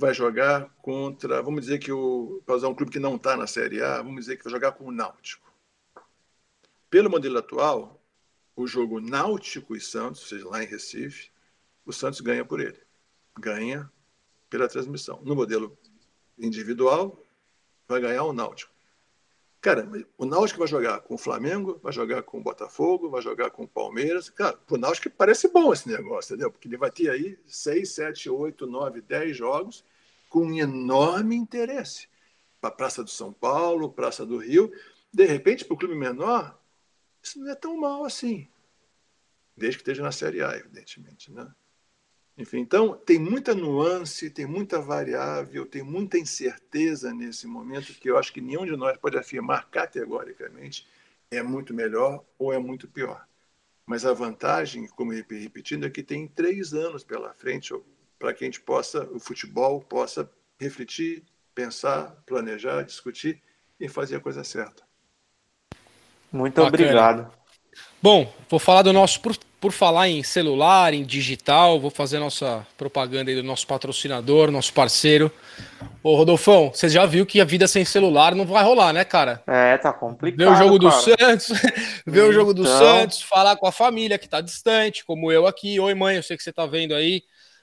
Speaker 3: vai jogar contra, vamos dizer que o, para usar um clube que não está na Série A, vamos dizer que vai jogar com o Náutico. Pelo modelo atual, o jogo Náutico e Santos, ou seja, lá em Recife, o Santos ganha por ele. Ganha pela transmissão. No modelo individual, vai ganhar o Náutico. Cara, o Náutico vai jogar com o Flamengo, vai jogar com o Botafogo, vai jogar com o Palmeiras. Cara, o Náutico parece bom esse negócio, entendeu? Porque ele vai ter aí 6, 7, 8, 9, 10 jogos com um enorme interesse. Para a Praça do São Paulo, Praça do Rio. De repente, para o clube menor, isso não é tão mal assim. Desde que esteja na Série A, evidentemente. Né? Enfim, então, tem muita nuance, tem muita variável, tem muita incerteza nesse momento que eu acho que nenhum de nós pode afirmar categoricamente é muito melhor ou é muito pior. Mas a vantagem, como repetindo, é que tem três anos pela frente para que a gente possa, o futebol possa refletir, pensar, planejar, discutir e fazer a coisa certa.
Speaker 5: Muito Bacana. obrigado.
Speaker 2: Bom, vou falar do nosso. Por, por falar em celular, em digital, vou fazer nossa propaganda aí do nosso patrocinador, nosso parceiro. Ô, Rodolfão, você já viu que a vida sem celular não vai rolar, né, cara?
Speaker 5: É, tá complicado.
Speaker 2: Ver o jogo do Santos, ver então... o jogo do Santos, falar com a família que tá distante, como eu aqui. Oi, mãe, eu sei que você tá vendo aí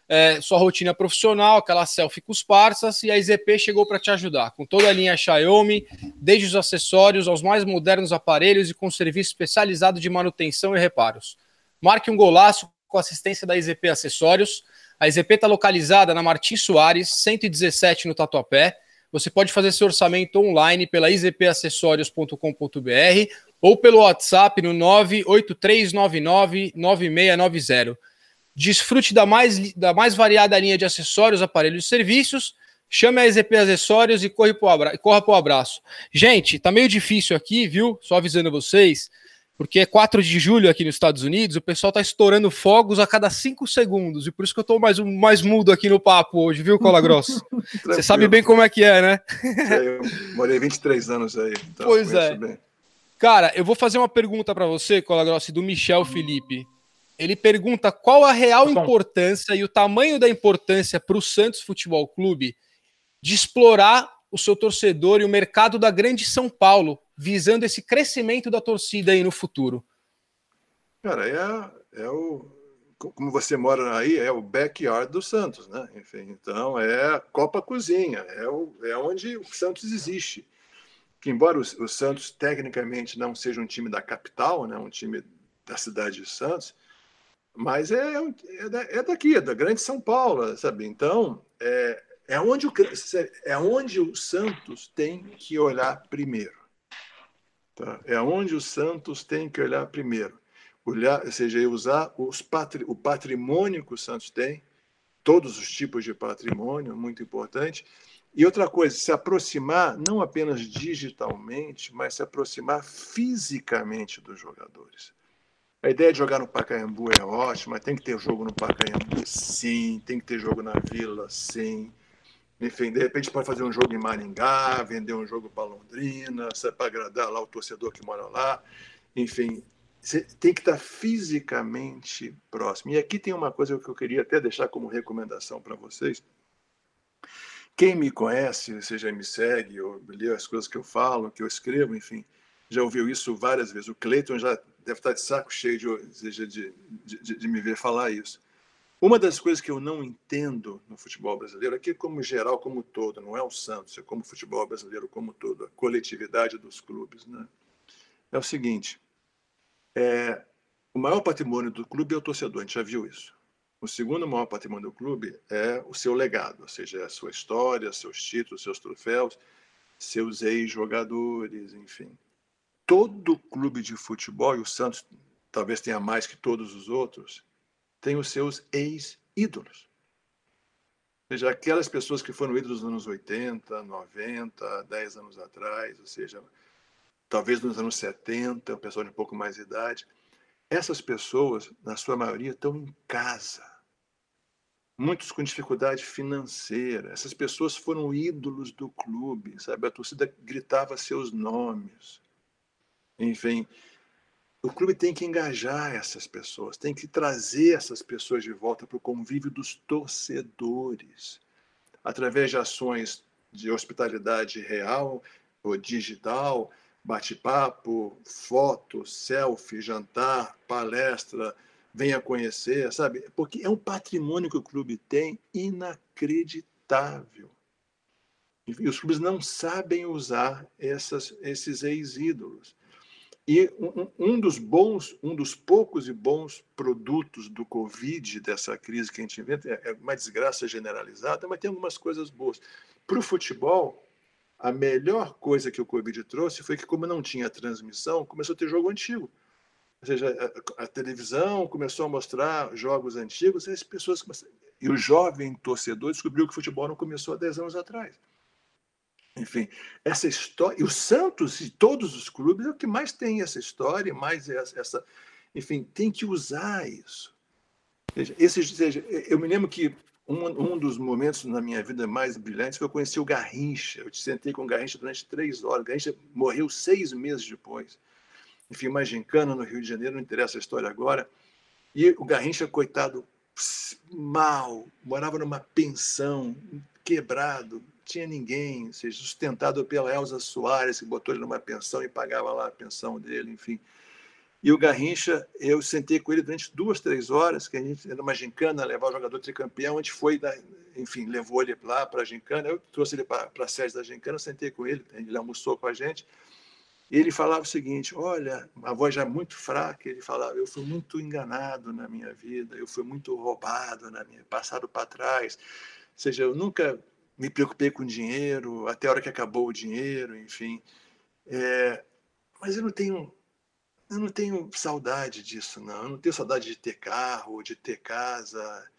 Speaker 2: é, sua rotina profissional, aquela selfie com os parças, e a IZP chegou para te ajudar, com toda a linha Xiaomi, desde os acessórios aos mais modernos aparelhos e com serviço especializado de manutenção e reparos. Marque um golaço com assistência da IZP Acessórios. A IZP está localizada na Martins Soares, 117 no Tatuapé. Você pode fazer seu orçamento online pela izpacessorios.com.br ou pelo WhatsApp no 98399 9690. Desfrute da mais, da mais variada linha de acessórios, aparelhos e serviços. Chame a EZP Acessórios e corre para o abraço. Gente, tá meio difícil aqui, viu? Só avisando vocês, porque é 4 de julho aqui nos Estados Unidos, o pessoal tá estourando fogos a cada 5 segundos, e por isso que eu tô mais, mais mudo aqui no papo hoje, viu, Cola Grosso? Você sabe bem como é que é, né?
Speaker 3: Eu morei 23 anos aí.
Speaker 2: Então pois é. Bem. Cara, eu vou fazer uma pergunta para você, Cola Grosso, do Michel Felipe. Ele pergunta qual a real importância e o tamanho da importância para o Santos Futebol Clube de explorar o seu torcedor e o mercado da grande São Paulo, visando esse crescimento da torcida aí no futuro.
Speaker 3: Cara, é, é o. Como você mora aí, é o backyard do Santos, né? Enfim, então é a Copa Cozinha, é, o, é onde o Santos existe. Que embora o, o Santos tecnicamente não seja um time da capital, né? um time da cidade de Santos, mas é, é, é daqui, é da grande São Paulo, sabe? Então, é, é, onde o, é onde o Santos tem que olhar primeiro. Tá? É onde o Santos tem que olhar primeiro. Olhar, ou seja, usar os patri, o patrimônio que o Santos tem, todos os tipos de patrimônio, muito importante. E outra coisa, se aproximar não apenas digitalmente, mas se aproximar fisicamente dos jogadores. A ideia de jogar no Pacaembu é ótima, tem que ter jogo no Pacaembu, sim, tem que ter jogo na Vila, sim. Enfim, de repente pode fazer um jogo em Maringá, vender um jogo para Londrina, para agradar lá o torcedor que mora lá. Enfim, tem que estar fisicamente próximo. E aqui tem uma coisa que eu queria até deixar como recomendação para vocês. Quem me conhece, seja me segue, ou lê as coisas que eu falo, que eu escrevo, enfim, já ouviu isso várias vezes. O Cleiton já deve estar de saco cheio de, de, de, de, me ver falar isso. Uma das coisas que eu não entendo no futebol brasileiro, aqui como geral, como todo, não é o Santos, é como o futebol brasileiro como todo, a coletividade dos clubes, né? é o seguinte: é, o maior patrimônio do clube é o torcedor, a gente já viu isso. O segundo maior patrimônio do clube é o seu legado, ou seja, a sua história, seus títulos, seus troféus, seus ex-jogadores, enfim todo clube de futebol, e o Santos talvez tenha mais que todos os outros, tem os seus ex-ídolos. Ou seja, aquelas pessoas que foram ídolos nos anos 80, 90, 10 anos atrás, ou seja, talvez nos anos 70, o pessoal de um pouco mais de idade. Essas pessoas, na sua maioria, estão em casa. Muitos com dificuldade financeira. Essas pessoas foram ídolos do clube, sabe? A torcida gritava seus nomes. Enfim, o clube tem que engajar essas pessoas, tem que trazer essas pessoas de volta para o convívio dos torcedores, através de ações de hospitalidade real ou digital, bate-papo, foto, selfie, jantar, palestra, venha conhecer, sabe? Porque é um patrimônio que o clube tem inacreditável. E os clubes não sabem usar essas, esses ex-ídolos. E um, um, dos bons, um dos poucos e bons produtos do Covid, dessa crise que a gente inventa, é, é uma desgraça generalizada, mas tem algumas coisas boas. Para o futebol, a melhor coisa que o Covid trouxe foi que, como não tinha transmissão, começou a ter jogo antigo. Ou seja, a, a televisão começou a mostrar jogos antigos, e as pessoas e o jovem torcedor descobriu que o futebol não começou há 10 anos atrás. Enfim, essa história. E o Santos e todos os clubes é o que mais tem essa história, mais essa. Enfim, tem que usar isso. Esse, seja, eu me lembro que um, um dos momentos na minha vida mais brilhantes foi eu conheci o Garrincha. Eu te sentei com o Garrincha durante três horas. O Garrincha morreu seis meses depois. Enfim, uma gincana no Rio de Janeiro, não interessa a história agora. E o Garrincha, coitado, mal, morava numa pensão, quebrado, tinha ninguém, seja, sustentado pela Elza Soares, que botou ele numa pensão e pagava lá a pensão dele, enfim. E o Garrincha, eu sentei com ele durante duas, três horas, que a gente era uma gincana, levar o jogador tricampeão, a gente foi, enfim, levou ele lá para a gincana, eu trouxe ele para a sede da gincana, sentei com ele, ele almoçou com a gente, e ele falava o seguinte, olha, a voz já muito fraca, ele falava, eu fui muito enganado na minha vida, eu fui muito roubado na minha, passado para trás, ou seja, eu nunca me preocupei com dinheiro, até a hora que acabou o dinheiro, enfim, é, mas eu não tenho eu não tenho saudade disso, não. Eu não tenho saudade de ter carro, de ter casa.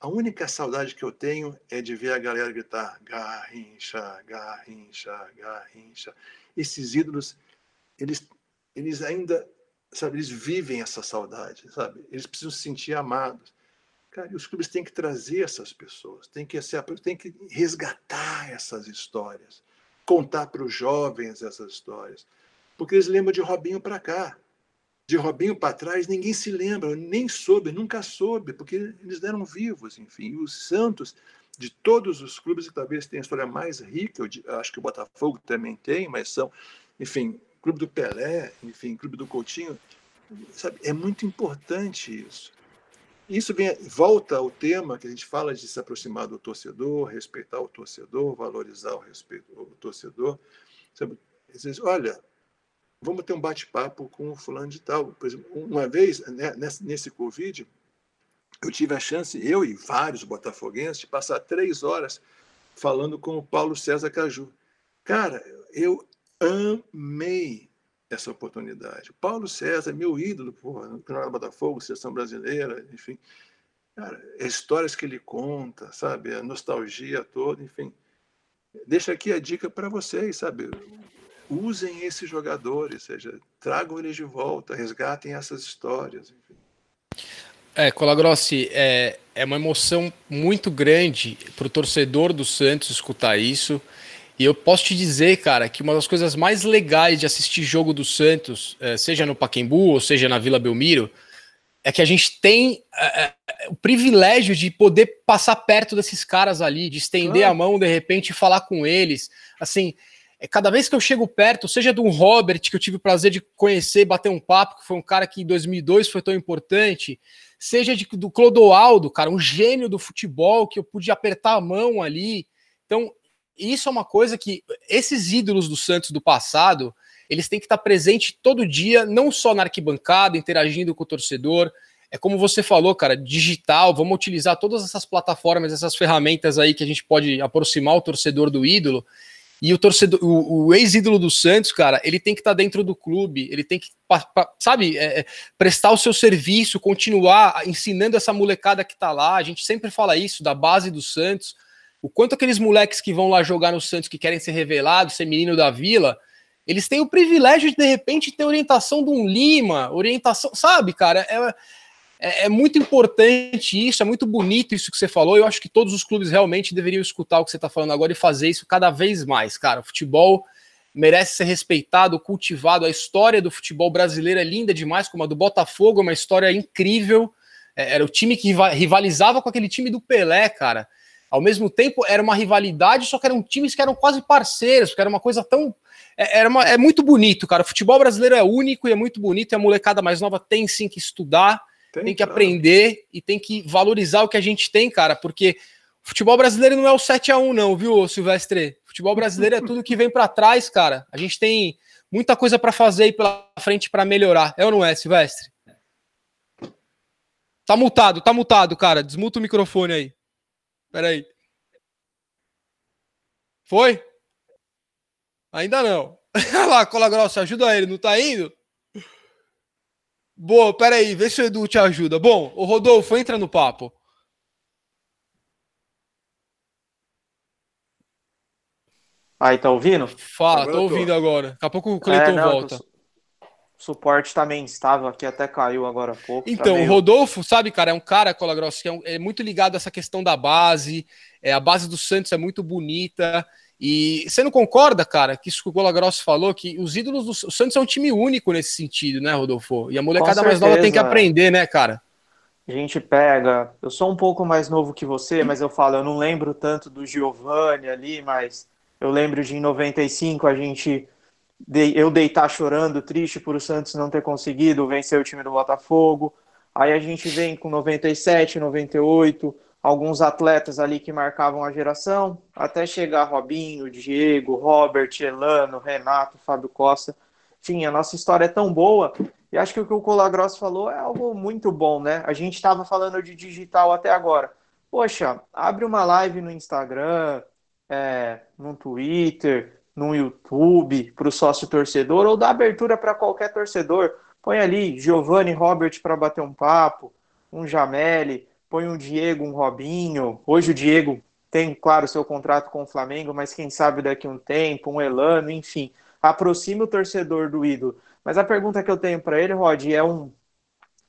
Speaker 3: A única saudade que eu tenho é de ver a galera gritar Garrincha, Garrincha, Garrincha. Esses ídolos, eles, eles ainda, sabe, eles vivem essa saudade, sabe? Eles precisam se sentir amados. Cara, os clubes têm que trazer essas pessoas, têm que, têm que resgatar essas histórias, contar para os jovens essas histórias, porque eles lembram de Robinho para cá de Robinho para trás, ninguém se lembra, nem soube, nunca soube, porque eles eram vivos, enfim. E os Santos, de todos os clubes, que talvez tenha a história mais rica, eu acho que o Botafogo também tem, mas são, enfim, clube do Pelé, enfim, clube do Coutinho, sabe? É muito importante isso. Isso vem, volta ao tema que a gente fala de se aproximar do torcedor, respeitar o torcedor, valorizar o, respeito, o torcedor. Sabe? Olha, vamos ter um bate-papo com o fulano de tal. Por exemplo, uma vez, né, nesse, nesse Covid, eu tive a chance, eu e vários botafoguenses, de passar três horas falando com o Paulo César Caju. Cara, eu amei essa oportunidade. Paulo César, meu ídolo, porra, no Botafogo, Seleção Brasileira, enfim. Cara, as histórias que ele conta, sabe? A nostalgia toda, enfim. Deixa aqui a dica para vocês, sabe? usem esses jogadores, seja, tragam eles de volta, resgatem essas histórias. Enfim.
Speaker 2: É, Colagrossi, é, é uma emoção muito grande para o torcedor do Santos escutar isso. E eu posso te dizer, cara, que uma das coisas mais legais de assistir jogo do Santos, é, seja no Paquembu ou seja na Vila Belmiro, é que a gente tem é, o privilégio de poder passar perto desses caras ali, de estender ah. a mão de repente e falar com eles. Assim, é cada vez que eu chego perto, seja do Robert, que eu tive o prazer de conhecer, bater um papo, que foi um cara que em 2002 foi tão importante, seja de, do Clodoaldo, cara, um gênio do futebol, que eu pude apertar a mão ali. Então, isso é uma coisa que esses ídolos do Santos do passado, eles têm que estar presentes todo dia, não só na arquibancada, interagindo com o torcedor. É como você falou, cara, digital, vamos utilizar todas essas plataformas, essas ferramentas aí que a gente pode aproximar o torcedor do ídolo e o torcedor, o, o ex-ídolo do Santos, cara, ele tem que estar dentro do clube, ele tem que, sabe, é, é, prestar o seu serviço, continuar ensinando essa molecada que tá lá. A gente sempre fala isso da base do Santos. O quanto aqueles moleques que vão lá jogar no Santos, que querem ser revelados, ser menino da vila, eles têm o privilégio de, de repente, ter orientação de um Lima, orientação, sabe, cara? É, é, é, muito importante isso, é muito bonito isso que você falou. Eu acho que todos os clubes realmente deveriam escutar o que você está falando agora e fazer isso cada vez mais, cara. O futebol merece ser respeitado, cultivado. A história do futebol brasileiro é linda demais, como a do Botafogo, é uma história incrível. É, era o time que rivalizava com aquele time do Pelé, cara. Ao mesmo tempo, era uma rivalidade, só que eram times que eram quase parceiros, que era uma coisa tão. É, era uma, é muito bonito, cara. O futebol brasileiro é único e é muito bonito, e a molecada mais nova tem sim que estudar tem, tem que aprender e tem que valorizar o que a gente tem, cara, porque o futebol brasileiro não é o 7 a 1 não, viu, Silvestre? O futebol brasileiro é tudo que vem para trás, cara. A gente tem muita coisa para fazer aí pela frente para melhorar. É ou não é, Silvestre? Tá multado, tá multado, cara. Desmuta o microfone aí. Pera aí. Foi? Ainda não. Olha lá, cola grossa, ajuda ele, não tá indo? Boa, peraí, vê se o Edu te ajuda. Bom, o Rodolfo, entra no papo.
Speaker 5: Aí, tá ouvindo?
Speaker 2: Fala, agora tô ouvindo tô. agora. Daqui a pouco o Cleiton é, volta.
Speaker 5: Suporte também instável aqui, até caiu agora há pouco.
Speaker 2: Tá então,
Speaker 5: tá
Speaker 2: meio... o Rodolfo, sabe, cara, é um cara, Colagrosso, que é, um, é, muito ligado a essa questão da base. É, a base do Santos é muito bonita. E você não concorda, cara, que isso que o Colagrosso falou, que os ídolos do o Santos é um time único nesse sentido, né, Rodolfo? E a molecada mais nova tem que aprender, né, cara?
Speaker 5: A gente pega. Eu sou um pouco mais novo que você, mas eu falo, eu não lembro tanto do Giovanni ali, mas eu lembro de em 95 a gente eu deitar chorando, triste por o Santos não ter conseguido vencer o time do Botafogo. Aí a gente vem com 97, 98, alguns atletas ali que marcavam a geração, até chegar Robinho, Diego, Robert, Elano, Renato, Fábio Costa. Enfim, a nossa história é tão boa e acho que o que o Colagross falou é algo muito bom, né? A gente estava falando de digital até agora. Poxa, abre uma live no Instagram, é, no Twitter, no YouTube para o sócio torcedor ou dá abertura para qualquer torcedor. Põe ali Giovanni Robert para bater um papo, um Jameli, põe um Diego, um Robinho. Hoje o Diego tem, claro, seu contrato com o Flamengo, mas quem sabe daqui um tempo, um Elano, enfim. Aproxime o torcedor do ídolo. Mas a pergunta que eu tenho para ele, Rod, é um.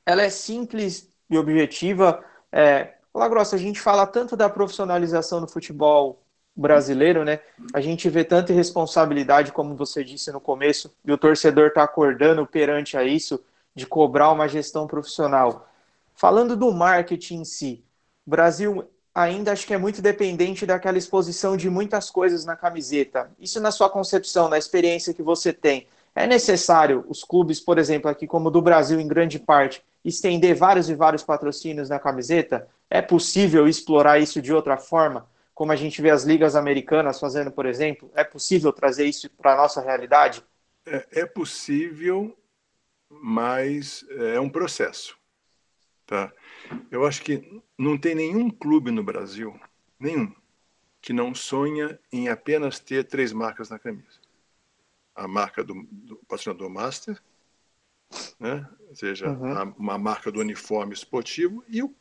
Speaker 5: Ela é simples e objetiva. É, Grossa, a gente fala tanto da profissionalização do futebol brasileiro, né? A gente vê tanta irresponsabilidade, como você disse no começo, e o torcedor está acordando perante a isso, de cobrar uma gestão profissional. Falando do marketing em si, o Brasil ainda acho que é muito dependente daquela exposição de muitas coisas na camiseta. Isso na sua concepção, na experiência que você tem. É necessário os clubes, por exemplo, aqui como do Brasil em grande parte, estender vários e vários patrocínios na camiseta? É possível explorar isso de outra forma? Como a gente vê as ligas americanas fazendo, por exemplo? É possível trazer isso para a nossa realidade?
Speaker 3: É, é, possível, mas é um processo. Tá? Eu acho que não tem nenhum clube no Brasil, nenhum, que não sonha em apenas ter três marcas na camisa. A marca do, do patrocinador master, né? ou seja, uhum. a, uma marca do uniforme esportivo e, o,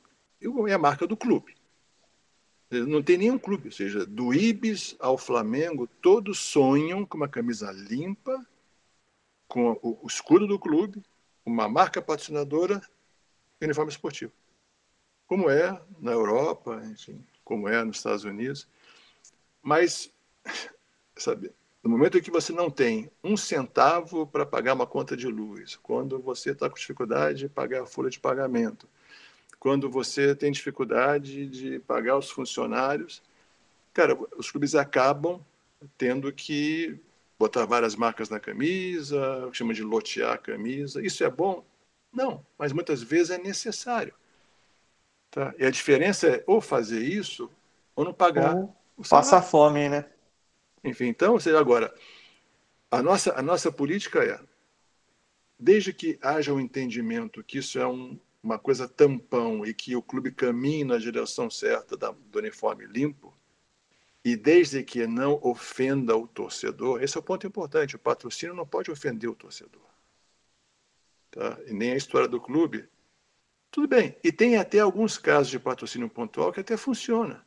Speaker 3: e a marca do clube. Não tem nenhum clube, ou seja, do Ibis ao Flamengo, todos sonham com uma camisa limpa, com o, escudo do clube, uma marca patrocinadora e uniforme esportivo. Como é na Europa, enfim, como é nos Estados Unidos. Mas, sabe, no momento em que você não tem um centavo para pagar uma conta de luz, quando você está com dificuldade de pagar a folha de pagamento, quando você tem dificuldade de pagar os funcionários, cara, os clubes acabam tendo que botar várias marcas na camisa, chama de lotear a camisa. Isso é bom? Não, mas muitas vezes é necessário. Tá? E a diferença é ou fazer isso ou não pagar. Ou
Speaker 5: passa fome, né?
Speaker 3: Enfim, então, ou seja, agora, a nossa, a nossa política é, desde que haja o um entendimento que isso é um, uma coisa tampão e que o clube caminhe na direção certa da, do uniforme limpo, e desde que não ofenda o torcedor, esse é o ponto importante, o patrocínio não pode ofender o torcedor. Tá? E nem a história do clube. Tudo bem, e tem até alguns casos de patrocínio pontual que até funciona.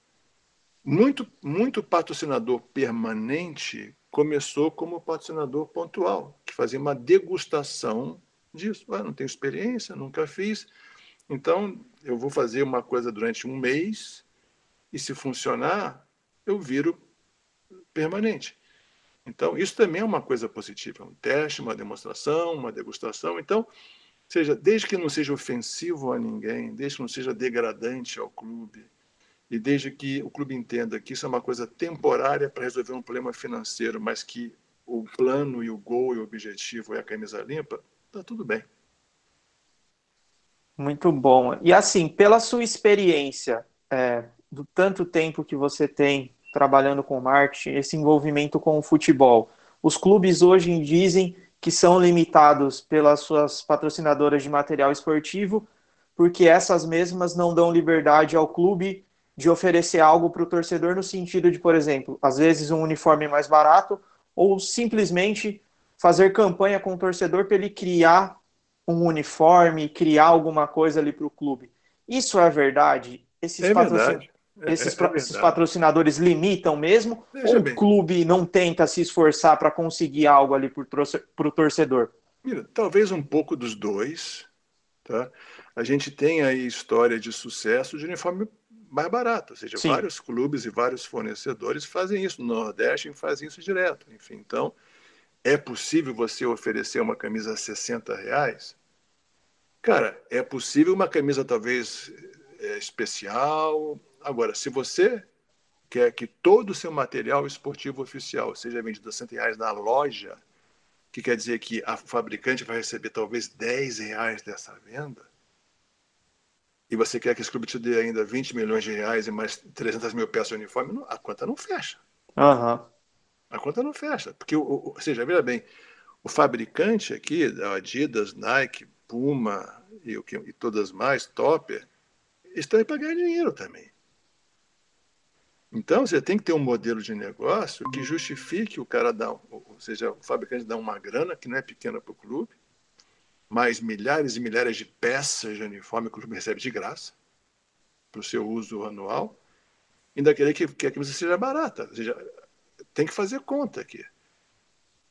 Speaker 3: Muito, muito patrocinador permanente começou como patrocinador pontual, que fazia uma degustação disso. Ah, não tenho experiência, nunca fiz, então, eu vou fazer uma coisa durante um mês e, se funcionar, eu viro permanente. Então, isso também é uma coisa positiva. Um teste, uma demonstração, uma degustação. Então, seja, desde que não seja ofensivo a ninguém, desde que não seja degradante ao clube, e desde que o clube entenda que isso é uma coisa temporária para resolver um problema financeiro, mas que o plano e o gol e o objetivo é a camisa limpa, está tudo bem.
Speaker 5: Muito bom. E assim, pela sua experiência, é, do tanto tempo que você tem trabalhando com marketing, esse envolvimento com o futebol, os clubes hoje dizem que são limitados pelas suas patrocinadoras de material esportivo, porque essas mesmas não dão liberdade ao clube de oferecer algo para o torcedor no sentido de, por exemplo, às vezes um uniforme mais barato ou simplesmente fazer campanha com o torcedor para ele criar um uniforme, criar alguma coisa ali para o clube. Isso é verdade?
Speaker 3: Esses, é verdade.
Speaker 5: É, esses, é, é esses, patrocinadores limitam mesmo? Veja ou bem. o clube não tenta se esforçar para conseguir algo ali para o torcedor?
Speaker 3: Mira, talvez um pouco dos dois. Tá? A gente tem aí história de sucesso de uniforme mais barato, ou seja, Sim. vários clubes e vários fornecedores fazem isso. No Nordeste fazem isso direto. Enfim, então, é possível você oferecer uma camisa a 60 reais? Cara, é possível uma camisa talvez é, especial. Agora, se você quer que todo o seu material esportivo oficial seja vendido a 100 reais na loja, que quer dizer que a fabricante vai receber talvez 10 reais dessa venda, e você quer que esse clube te dê ainda 20 milhões de reais e mais 300 mil peças de uniforme, a conta não fecha.
Speaker 5: Uhum.
Speaker 3: A conta não fecha. Porque, ou seja, veja bem, o fabricante aqui, Adidas, Nike, Puma e, o que, e todas mais, Topper, estão aí para ganhar dinheiro também. Então, você tem que ter um modelo de negócio que justifique o cara dar, ou seja, o fabricante dar uma grana que não é pequena para o clube, mais milhares e milhares de peças de uniforme que o clube recebe de graça para o seu uso anual, ainda querer que, que a camisa seja barata. Ou seja, tem que fazer conta aqui.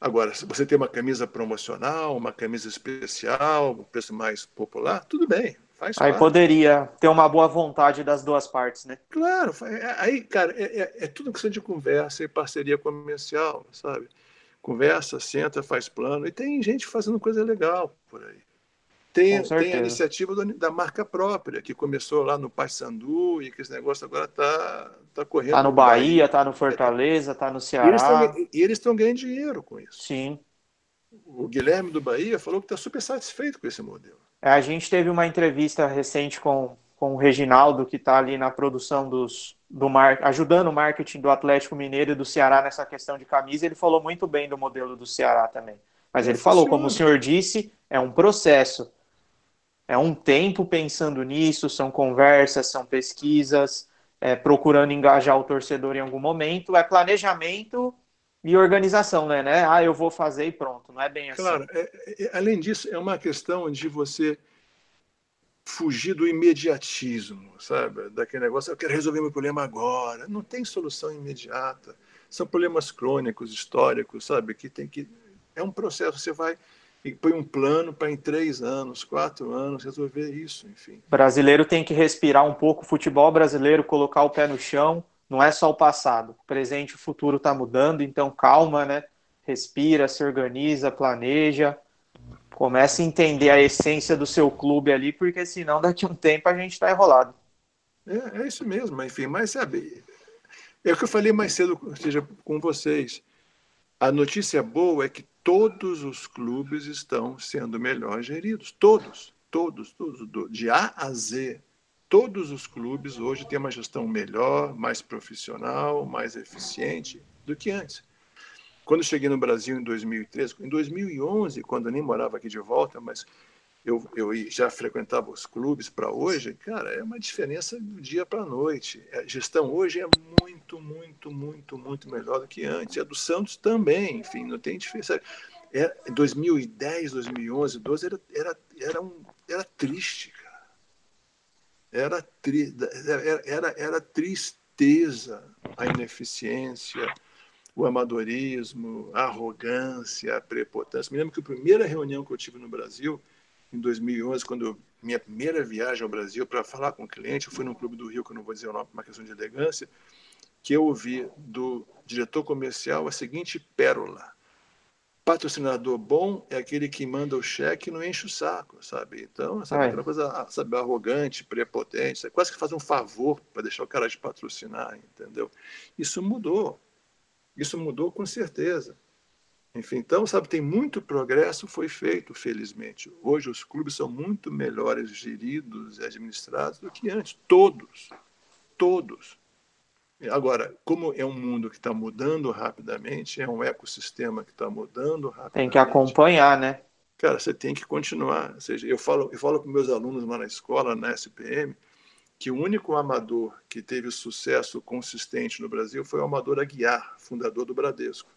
Speaker 3: Agora, se você tem uma camisa promocional, uma camisa especial, um preço mais popular, tudo bem,
Speaker 5: Faz aí parte. poderia ter uma boa vontade das duas partes, né?
Speaker 3: Claro, é, aí, cara, é, é, é tudo questão de conversa e parceria comercial, sabe? Conversa, senta, faz plano, e tem gente fazendo coisa legal por aí. Tem, tem a iniciativa da marca própria, que começou lá no Paysandu e que esse negócio agora está tá correndo.
Speaker 5: Está no Bahia, está no Fortaleza, está no Ceará.
Speaker 3: E eles estão ganhando dinheiro com isso.
Speaker 5: Sim.
Speaker 3: O Guilherme do Bahia falou que está super satisfeito com esse modelo.
Speaker 5: É, a gente teve uma entrevista recente com, com o Reginaldo, que está ali na produção dos, do mar, ajudando o marketing do Atlético Mineiro e do Ceará nessa questão de camisa. Ele falou muito bem do modelo do Ceará também. Mas ele falou, como o senhor disse, é um processo. É um tempo pensando nisso, são conversas, são pesquisas, é, procurando engajar o torcedor em algum momento, é planejamento e organização, né? né? Ah, eu vou fazer e pronto. Não é bem assim.
Speaker 3: Claro. É, é, além disso, é uma questão de você fugir do imediatismo, sabe? Daquele negócio, eu quero resolver meu problema agora. Não tem solução imediata. São problemas crônicos, históricos, sabe? Que tem que é um processo. Você vai e põe um plano para em três anos, quatro anos resolver isso, enfim.
Speaker 5: brasileiro tem que respirar um pouco. O futebol brasileiro, colocar o pé no chão não é só o passado. O presente e o futuro está mudando, então calma, né? Respira, se organiza, planeja. Comece a entender a essência do seu clube ali, porque senão daqui a um tempo a gente está enrolado.
Speaker 3: É, é isso mesmo, enfim, mas sabe, é o que eu falei mais cedo, seja com vocês. A notícia boa é que todos os clubes estão sendo melhor geridos. Todos, todos, todos, de A a Z todos os clubes hoje têm uma gestão melhor, mais profissional, mais eficiente do que antes. Quando cheguei no Brasil em 2013, em 2011, quando eu nem morava aqui de volta, mas eu, eu já frequentava os clubes para hoje, cara, é uma diferença do dia para a noite. A gestão hoje é muito, muito, muito, muito melhor do que antes. A do Santos também, enfim, não tem diferença. É, 2010, 2011, 2012 era, era, era, um, era triste, era, tri, era, era, era tristeza a ineficiência, o amadorismo, a arrogância, a prepotência. Me lembro que a primeira reunião que eu tive no Brasil, em 2011, quando eu, minha primeira viagem ao Brasil para falar com o cliente, eu fui num clube do Rio, que eu não vou dizer o nome por uma questão de elegância, que eu ouvi do diretor comercial a seguinte pérola. Patrocinador bom é aquele que manda o cheque e não enche o saco, sabe? Então, sabe, aquela coisa sabe, arrogante, prepotente, sabe? quase que faz um favor para deixar o cara de patrocinar, entendeu? Isso mudou. Isso mudou com certeza. Enfim, então, sabe, tem muito progresso foi feito, felizmente. Hoje os clubes são muito melhores geridos e administrados do que antes. Todos. Todos. Agora, como é um mundo que está mudando rapidamente, é um ecossistema que está mudando rapidamente.
Speaker 5: Tem que acompanhar, né?
Speaker 3: Cara, você tem que continuar. Ou seja, eu falo, eu falo com meus alunos lá na escola, na SPM, que o único amador que teve sucesso consistente no Brasil foi o Amador Aguiar, fundador do Bradesco.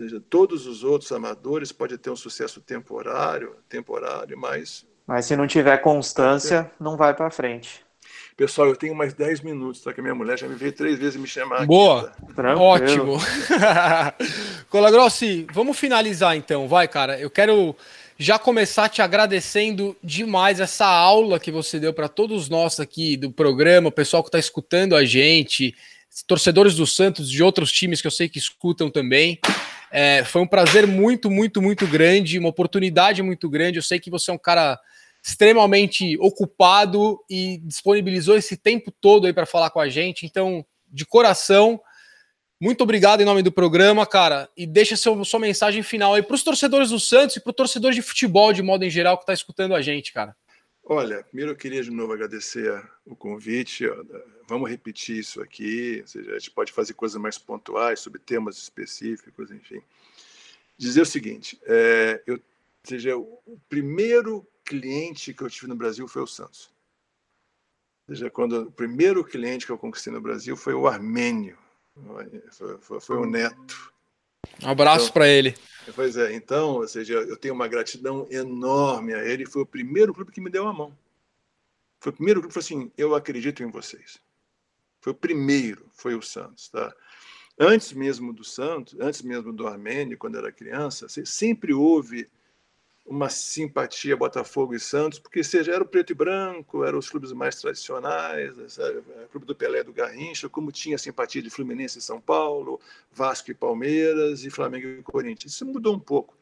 Speaker 3: Ou seja, todos os outros amadores podem ter um sucesso temporário, temporário, mas
Speaker 5: mas se não tiver constância, não vai para frente.
Speaker 3: Pessoal, eu tenho mais 10 minutos, tá? Que a minha mulher já me veio três vezes me chamar.
Speaker 2: Boa! Aqui, tá? Ótimo! Colagrossi, vamos finalizar então, vai, cara. Eu quero já começar te agradecendo demais essa aula que você deu para todos nós aqui do programa, o pessoal que está escutando a gente, torcedores do Santos, de outros times que eu sei que escutam também. É, foi um prazer muito, muito, muito grande, uma oportunidade muito grande. Eu sei que você é um cara extremamente ocupado e disponibilizou esse tempo todo aí para falar com a gente. Então, de coração, muito obrigado em nome do programa, cara. E deixa seu, sua mensagem final aí para os torcedores do Santos e para o torcedor de futebol de modo em geral que está escutando a gente, cara.
Speaker 3: Olha, primeiro eu queria de novo agradecer o convite. Vamos repetir isso aqui. Ou seja, a gente pode fazer coisas mais pontuais sobre temas específicos, enfim. Dizer o seguinte: é, eu, seja, o primeiro cliente que eu tive no Brasil foi o Santos. Ou seja, quando o primeiro cliente que eu conquistei no Brasil foi o armênio foi, foi, foi um neto.
Speaker 2: Um abraço então, para ele.
Speaker 3: Pois é, então, ou seja, eu tenho uma gratidão enorme a ele. Foi o primeiro clube que me deu a mão. Foi o primeiro clube que falou assim: eu acredito em vocês. Foi o primeiro, foi o Santos, tá? Antes mesmo do Santos, antes mesmo do Armênio, quando era criança, sempre houve uma simpatia Botafogo e Santos, porque seja era o preto e branco, eram os clubes mais tradicionais, sabe? o clube do Pelé do Garrincha, como tinha simpatia de Fluminense e São Paulo, Vasco e Palmeiras e Flamengo e Corinthians. Isso mudou um pouco.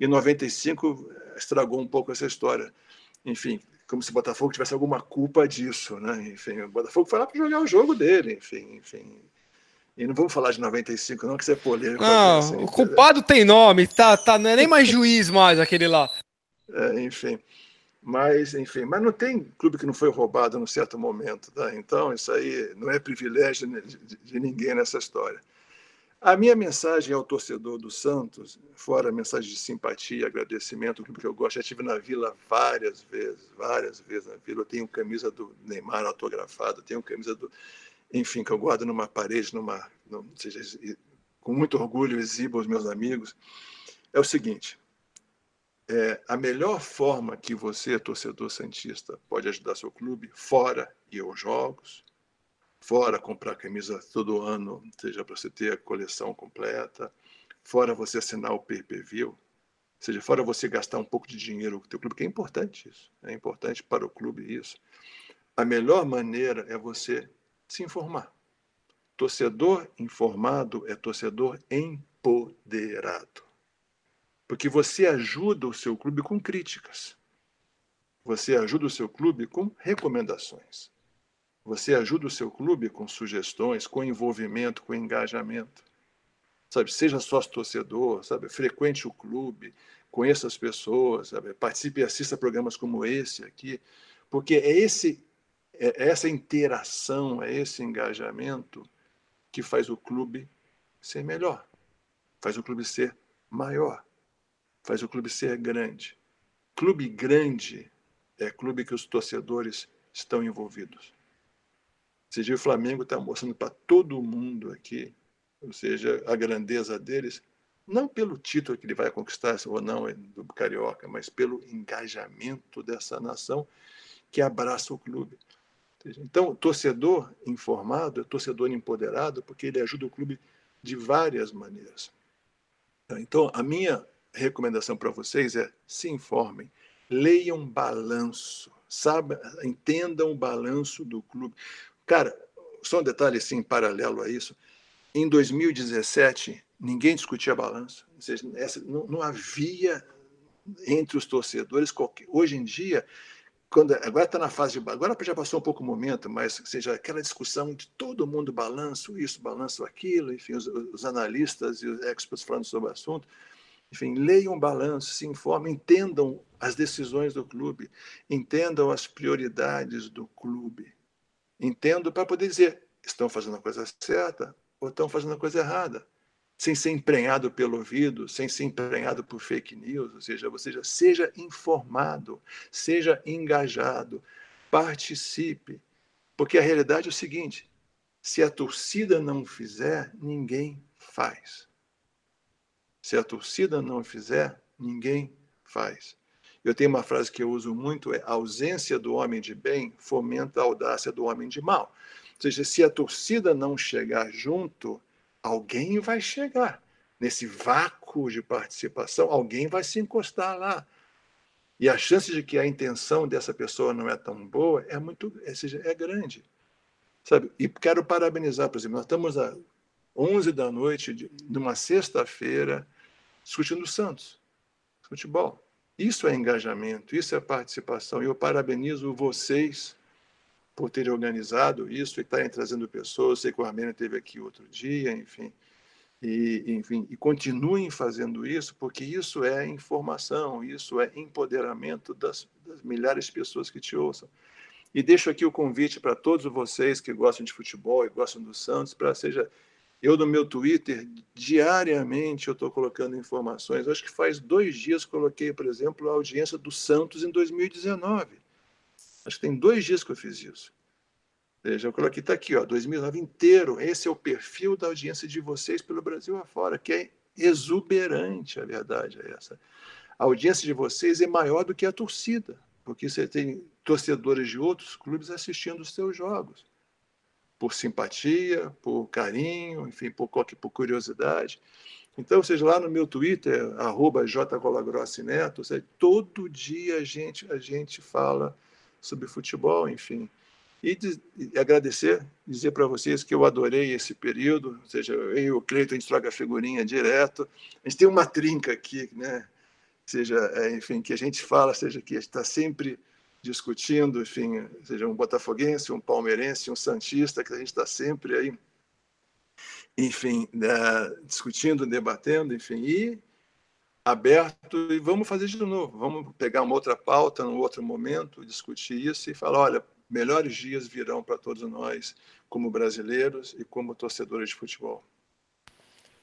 Speaker 3: Em 95 estragou um pouco essa história. Enfim, como se o Botafogo tivesse alguma culpa disso, né? Enfim, o Botafogo foi lá para jogar o jogo dele, enfim, enfim. E não vamos falar de 95, não, que isso é polêmico.
Speaker 2: Não, assim, o culpado tem nome, tá, tá, não é nem mais juiz mais aquele lá.
Speaker 3: É, enfim. Mas, enfim, mas não tem clube que não foi roubado num certo momento, tá? Então, isso aí não é privilégio de, de ninguém nessa história. A minha mensagem ao torcedor do Santos, fora a mensagem de simpatia, agradecimento, porque eu gosto, já estive na Vila várias vezes, várias vezes na Vila. Eu tenho camisa do Neymar autografada, tenho camisa do enfim, que eu guardo numa parede, numa, num, seja, com muito orgulho exibo aos meus amigos, é o seguinte: é, a melhor forma que você, torcedor santista, pode ajudar seu clube, fora ir aos jogos, fora comprar camisa todo ano, seja para você ter a coleção completa, fora você assinar o pay-per-view, seja, fora você gastar um pouco de dinheiro com o teu clube, que é importante isso, é importante para o clube isso. A melhor maneira é você se informar. Torcedor informado é torcedor empoderado. Porque você ajuda o seu clube com críticas. Você ajuda o seu clube com recomendações. Você ajuda o seu clube com sugestões, com envolvimento, com engajamento. Sabe, seja sócio torcedor, sabe, frequente o clube, conheça as pessoas, sabe, participe e assista programas como esse aqui, porque é esse é essa interação, é esse engajamento que faz o clube ser melhor, faz o clube ser maior, faz o clube ser grande. Clube grande é clube que os torcedores estão envolvidos. Seja, o Flamengo está mostrando para todo mundo aqui, ou seja, a grandeza deles, não pelo título que ele vai conquistar ou não do Carioca, mas pelo engajamento dessa nação que abraça o clube. Então, torcedor informado é torcedor empoderado, porque ele ajuda o clube de várias maneiras. Então, a minha recomendação para vocês é se informem, leiam balanço, sabe, entendam o balanço do clube. Cara, só um detalhe assim, paralelo a isso. Em 2017, ninguém discutia balanço. Ou seja, essa, não, não havia entre os torcedores. Qualquer, hoje em dia, quando agora está na fase de agora já passou um pouco o momento, mas seja aquela discussão de todo mundo balanço isso, balanço aquilo, enfim, os, os analistas e os experts falando sobre o assunto, enfim, leiam o balanço, se informem, entendam as decisões do clube, entendam as prioridades do clube, entendam para poder dizer estão fazendo a coisa certa ou estão fazendo a coisa errada sem ser emprenhado pelo ouvido, sem ser emprenhado por fake news, ou seja, você já seja informado, seja engajado, participe. Porque a realidade é o seguinte: se a torcida não fizer, ninguém faz. Se a torcida não fizer, ninguém faz. Eu tenho uma frase que eu uso muito: é a ausência do homem de bem fomenta a audácia do homem de mal. Ou seja, se a torcida não chegar junto, alguém vai chegar. nesse vácuo de participação, alguém vai se encostar lá. E a chance de que a intenção dessa pessoa não é tão boa é muito, é, seja, é grande. Sabe? E quero parabenizar, por exemplo, nós estamos às 11 da noite de, de uma sexta-feira discutindo Santos, futebol. Isso é engajamento, isso é participação. E eu parabenizo vocês por terem organizado isso e estarem trazendo pessoas. Sei que o Armênio esteve aqui outro dia, enfim. E, enfim, e continuem fazendo isso, porque isso é informação, isso é empoderamento das, das milhares de pessoas que te ouçam. E deixo aqui o convite para todos vocês que gostam de futebol e gostam do Santos, para seja eu no meu Twitter diariamente eu estou colocando informações. Acho que faz dois dias coloquei, por exemplo, a audiência do Santos em 2019. Acho que tem dois dias que eu fiz isso. Veja, eu coloquei, está aqui, ó, 2009 inteiro. Esse é o perfil da audiência de vocês pelo Brasil afora, que é exuberante, a verdade é essa. A audiência de vocês é maior do que a torcida, porque você tem torcedores de outros clubes assistindo os seus jogos, por simpatia, por carinho, enfim, por, por curiosidade. Então, seja lá no meu Twitter, arroba todo dia a gente, a gente fala sobre futebol, enfim. E, de, e agradecer, dizer para vocês que eu adorei esse período, ou seja, eu e o Cleiton, a gente troca figurinha direto. A gente tem uma trinca aqui, né? seja, é, enfim, que a gente fala, seja que está sempre discutindo, enfim, seja um botafoguense, um palmeirense, um santista, que a gente está sempre aí, enfim, né, discutindo, debatendo, enfim, e aberto e vamos fazer de novo, vamos pegar uma outra pauta, num outro momento, discutir isso e falar, olha, melhores dias virão para todos nós, como brasileiros e como torcedores de futebol.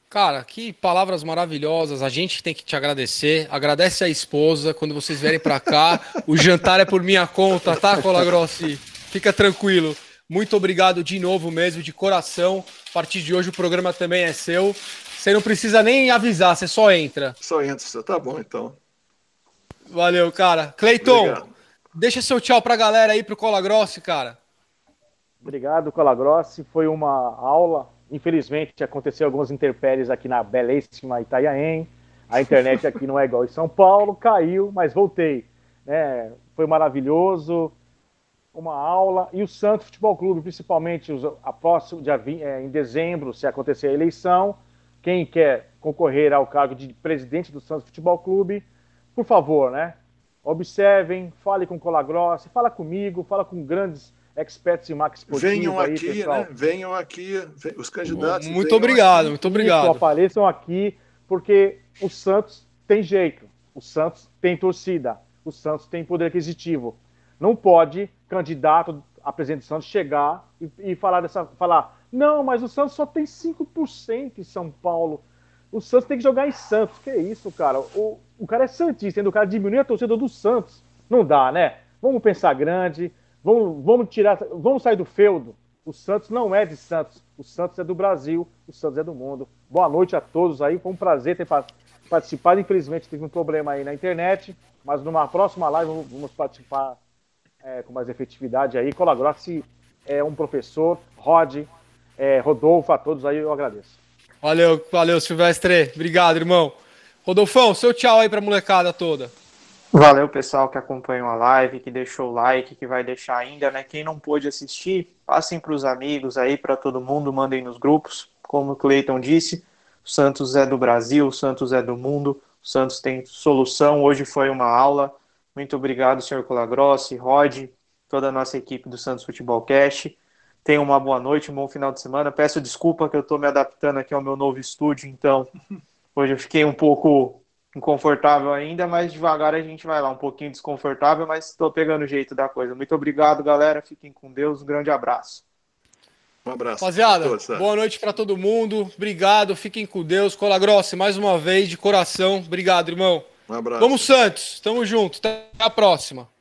Speaker 2: Cara, que palavras maravilhosas. A gente tem que te agradecer. Agradece a esposa. Quando vocês vierem para cá, o jantar é por minha conta, tá, Colagrossi? Fica tranquilo. Muito obrigado de novo mesmo, de coração. A partir de hoje o programa também é seu. Você não precisa nem avisar, você só entra.
Speaker 3: Só entra, tá bom então.
Speaker 2: Valeu, cara. Cleiton, Deixa seu tchau para a galera aí pro Cola Grossi, cara.
Speaker 4: Obrigado, Cola Grossi. Foi uma aula. Infelizmente, aconteceu algumas intempéries aqui na belíssima Itanhaém. A internet aqui não é igual em São Paulo, caiu, mas voltei. É, foi maravilhoso, uma aula. E o Santos Futebol Clube, principalmente a próximo, dia 20, é, em dezembro, se acontecer a eleição, quem quer concorrer ao cargo de presidente do Santos Futebol Clube, por favor, né? Observem, fale com Colagrossi, fala comigo, fala com grandes experts em marketing esportivo.
Speaker 3: Venham aí, aqui, pessoal. né? Venham aqui, os candidatos.
Speaker 2: Muito obrigado, aqui. muito obrigado. Isso,
Speaker 4: apareçam aqui, porque o Santos tem jeito, o Santos tem torcida, o Santos tem poder aquisitivo. Não pode candidato a presidente do Santos chegar e, e falar dessa. falar, não, mas o Santos só tem 5% em São Paulo. O Santos tem que jogar em Santos. Que isso, cara? O, o cara é Santista, ainda o cara diminuir a torcida do Santos. Não dá, né? Vamos pensar grande, vamos, vamos tirar, vamos sair do feudo. O Santos não é de Santos, o Santos é do Brasil, o Santos é do mundo. Boa noite a todos aí, foi um prazer ter participado. Infelizmente teve um problema aí na internet, mas numa próxima live vamos participar é, com mais efetividade aí. Colagrossi é um professor, Rod, é, Rodolfo, a todos aí eu agradeço.
Speaker 2: Valeu, valeu, Silvestre. Obrigado, irmão. Rodolfão, seu tchau aí pra molecada toda.
Speaker 5: Valeu, pessoal que acompanhou a live, que deixou o like, que vai deixar ainda, né? Quem não pôde assistir, passem para os amigos aí, para todo mundo, mandem nos grupos. Como o Cleiton disse, o Santos é do Brasil, o Santos é do mundo, o Santos tem solução. Hoje foi uma aula. Muito obrigado, senhor Colagrossi, Rod, toda a nossa equipe do Santos Futebol Cast. Tenham uma boa noite, um bom final de semana. Peço desculpa que eu estou me adaptando aqui ao meu novo estúdio, então Hoje eu fiquei um pouco inconfortável ainda, mas devagar a gente vai lá, um pouquinho desconfortável, mas estou pegando o jeito da coisa. Muito obrigado, galera. Fiquem com Deus. Um grande abraço.
Speaker 2: Um abraço. Rapaziada, boa noite para todo mundo. Obrigado. Fiquem com Deus. Cola Grossa, mais uma vez, de coração. Obrigado, irmão. Um abraço. Vamos, Santos. Tamo junto. Até a próxima.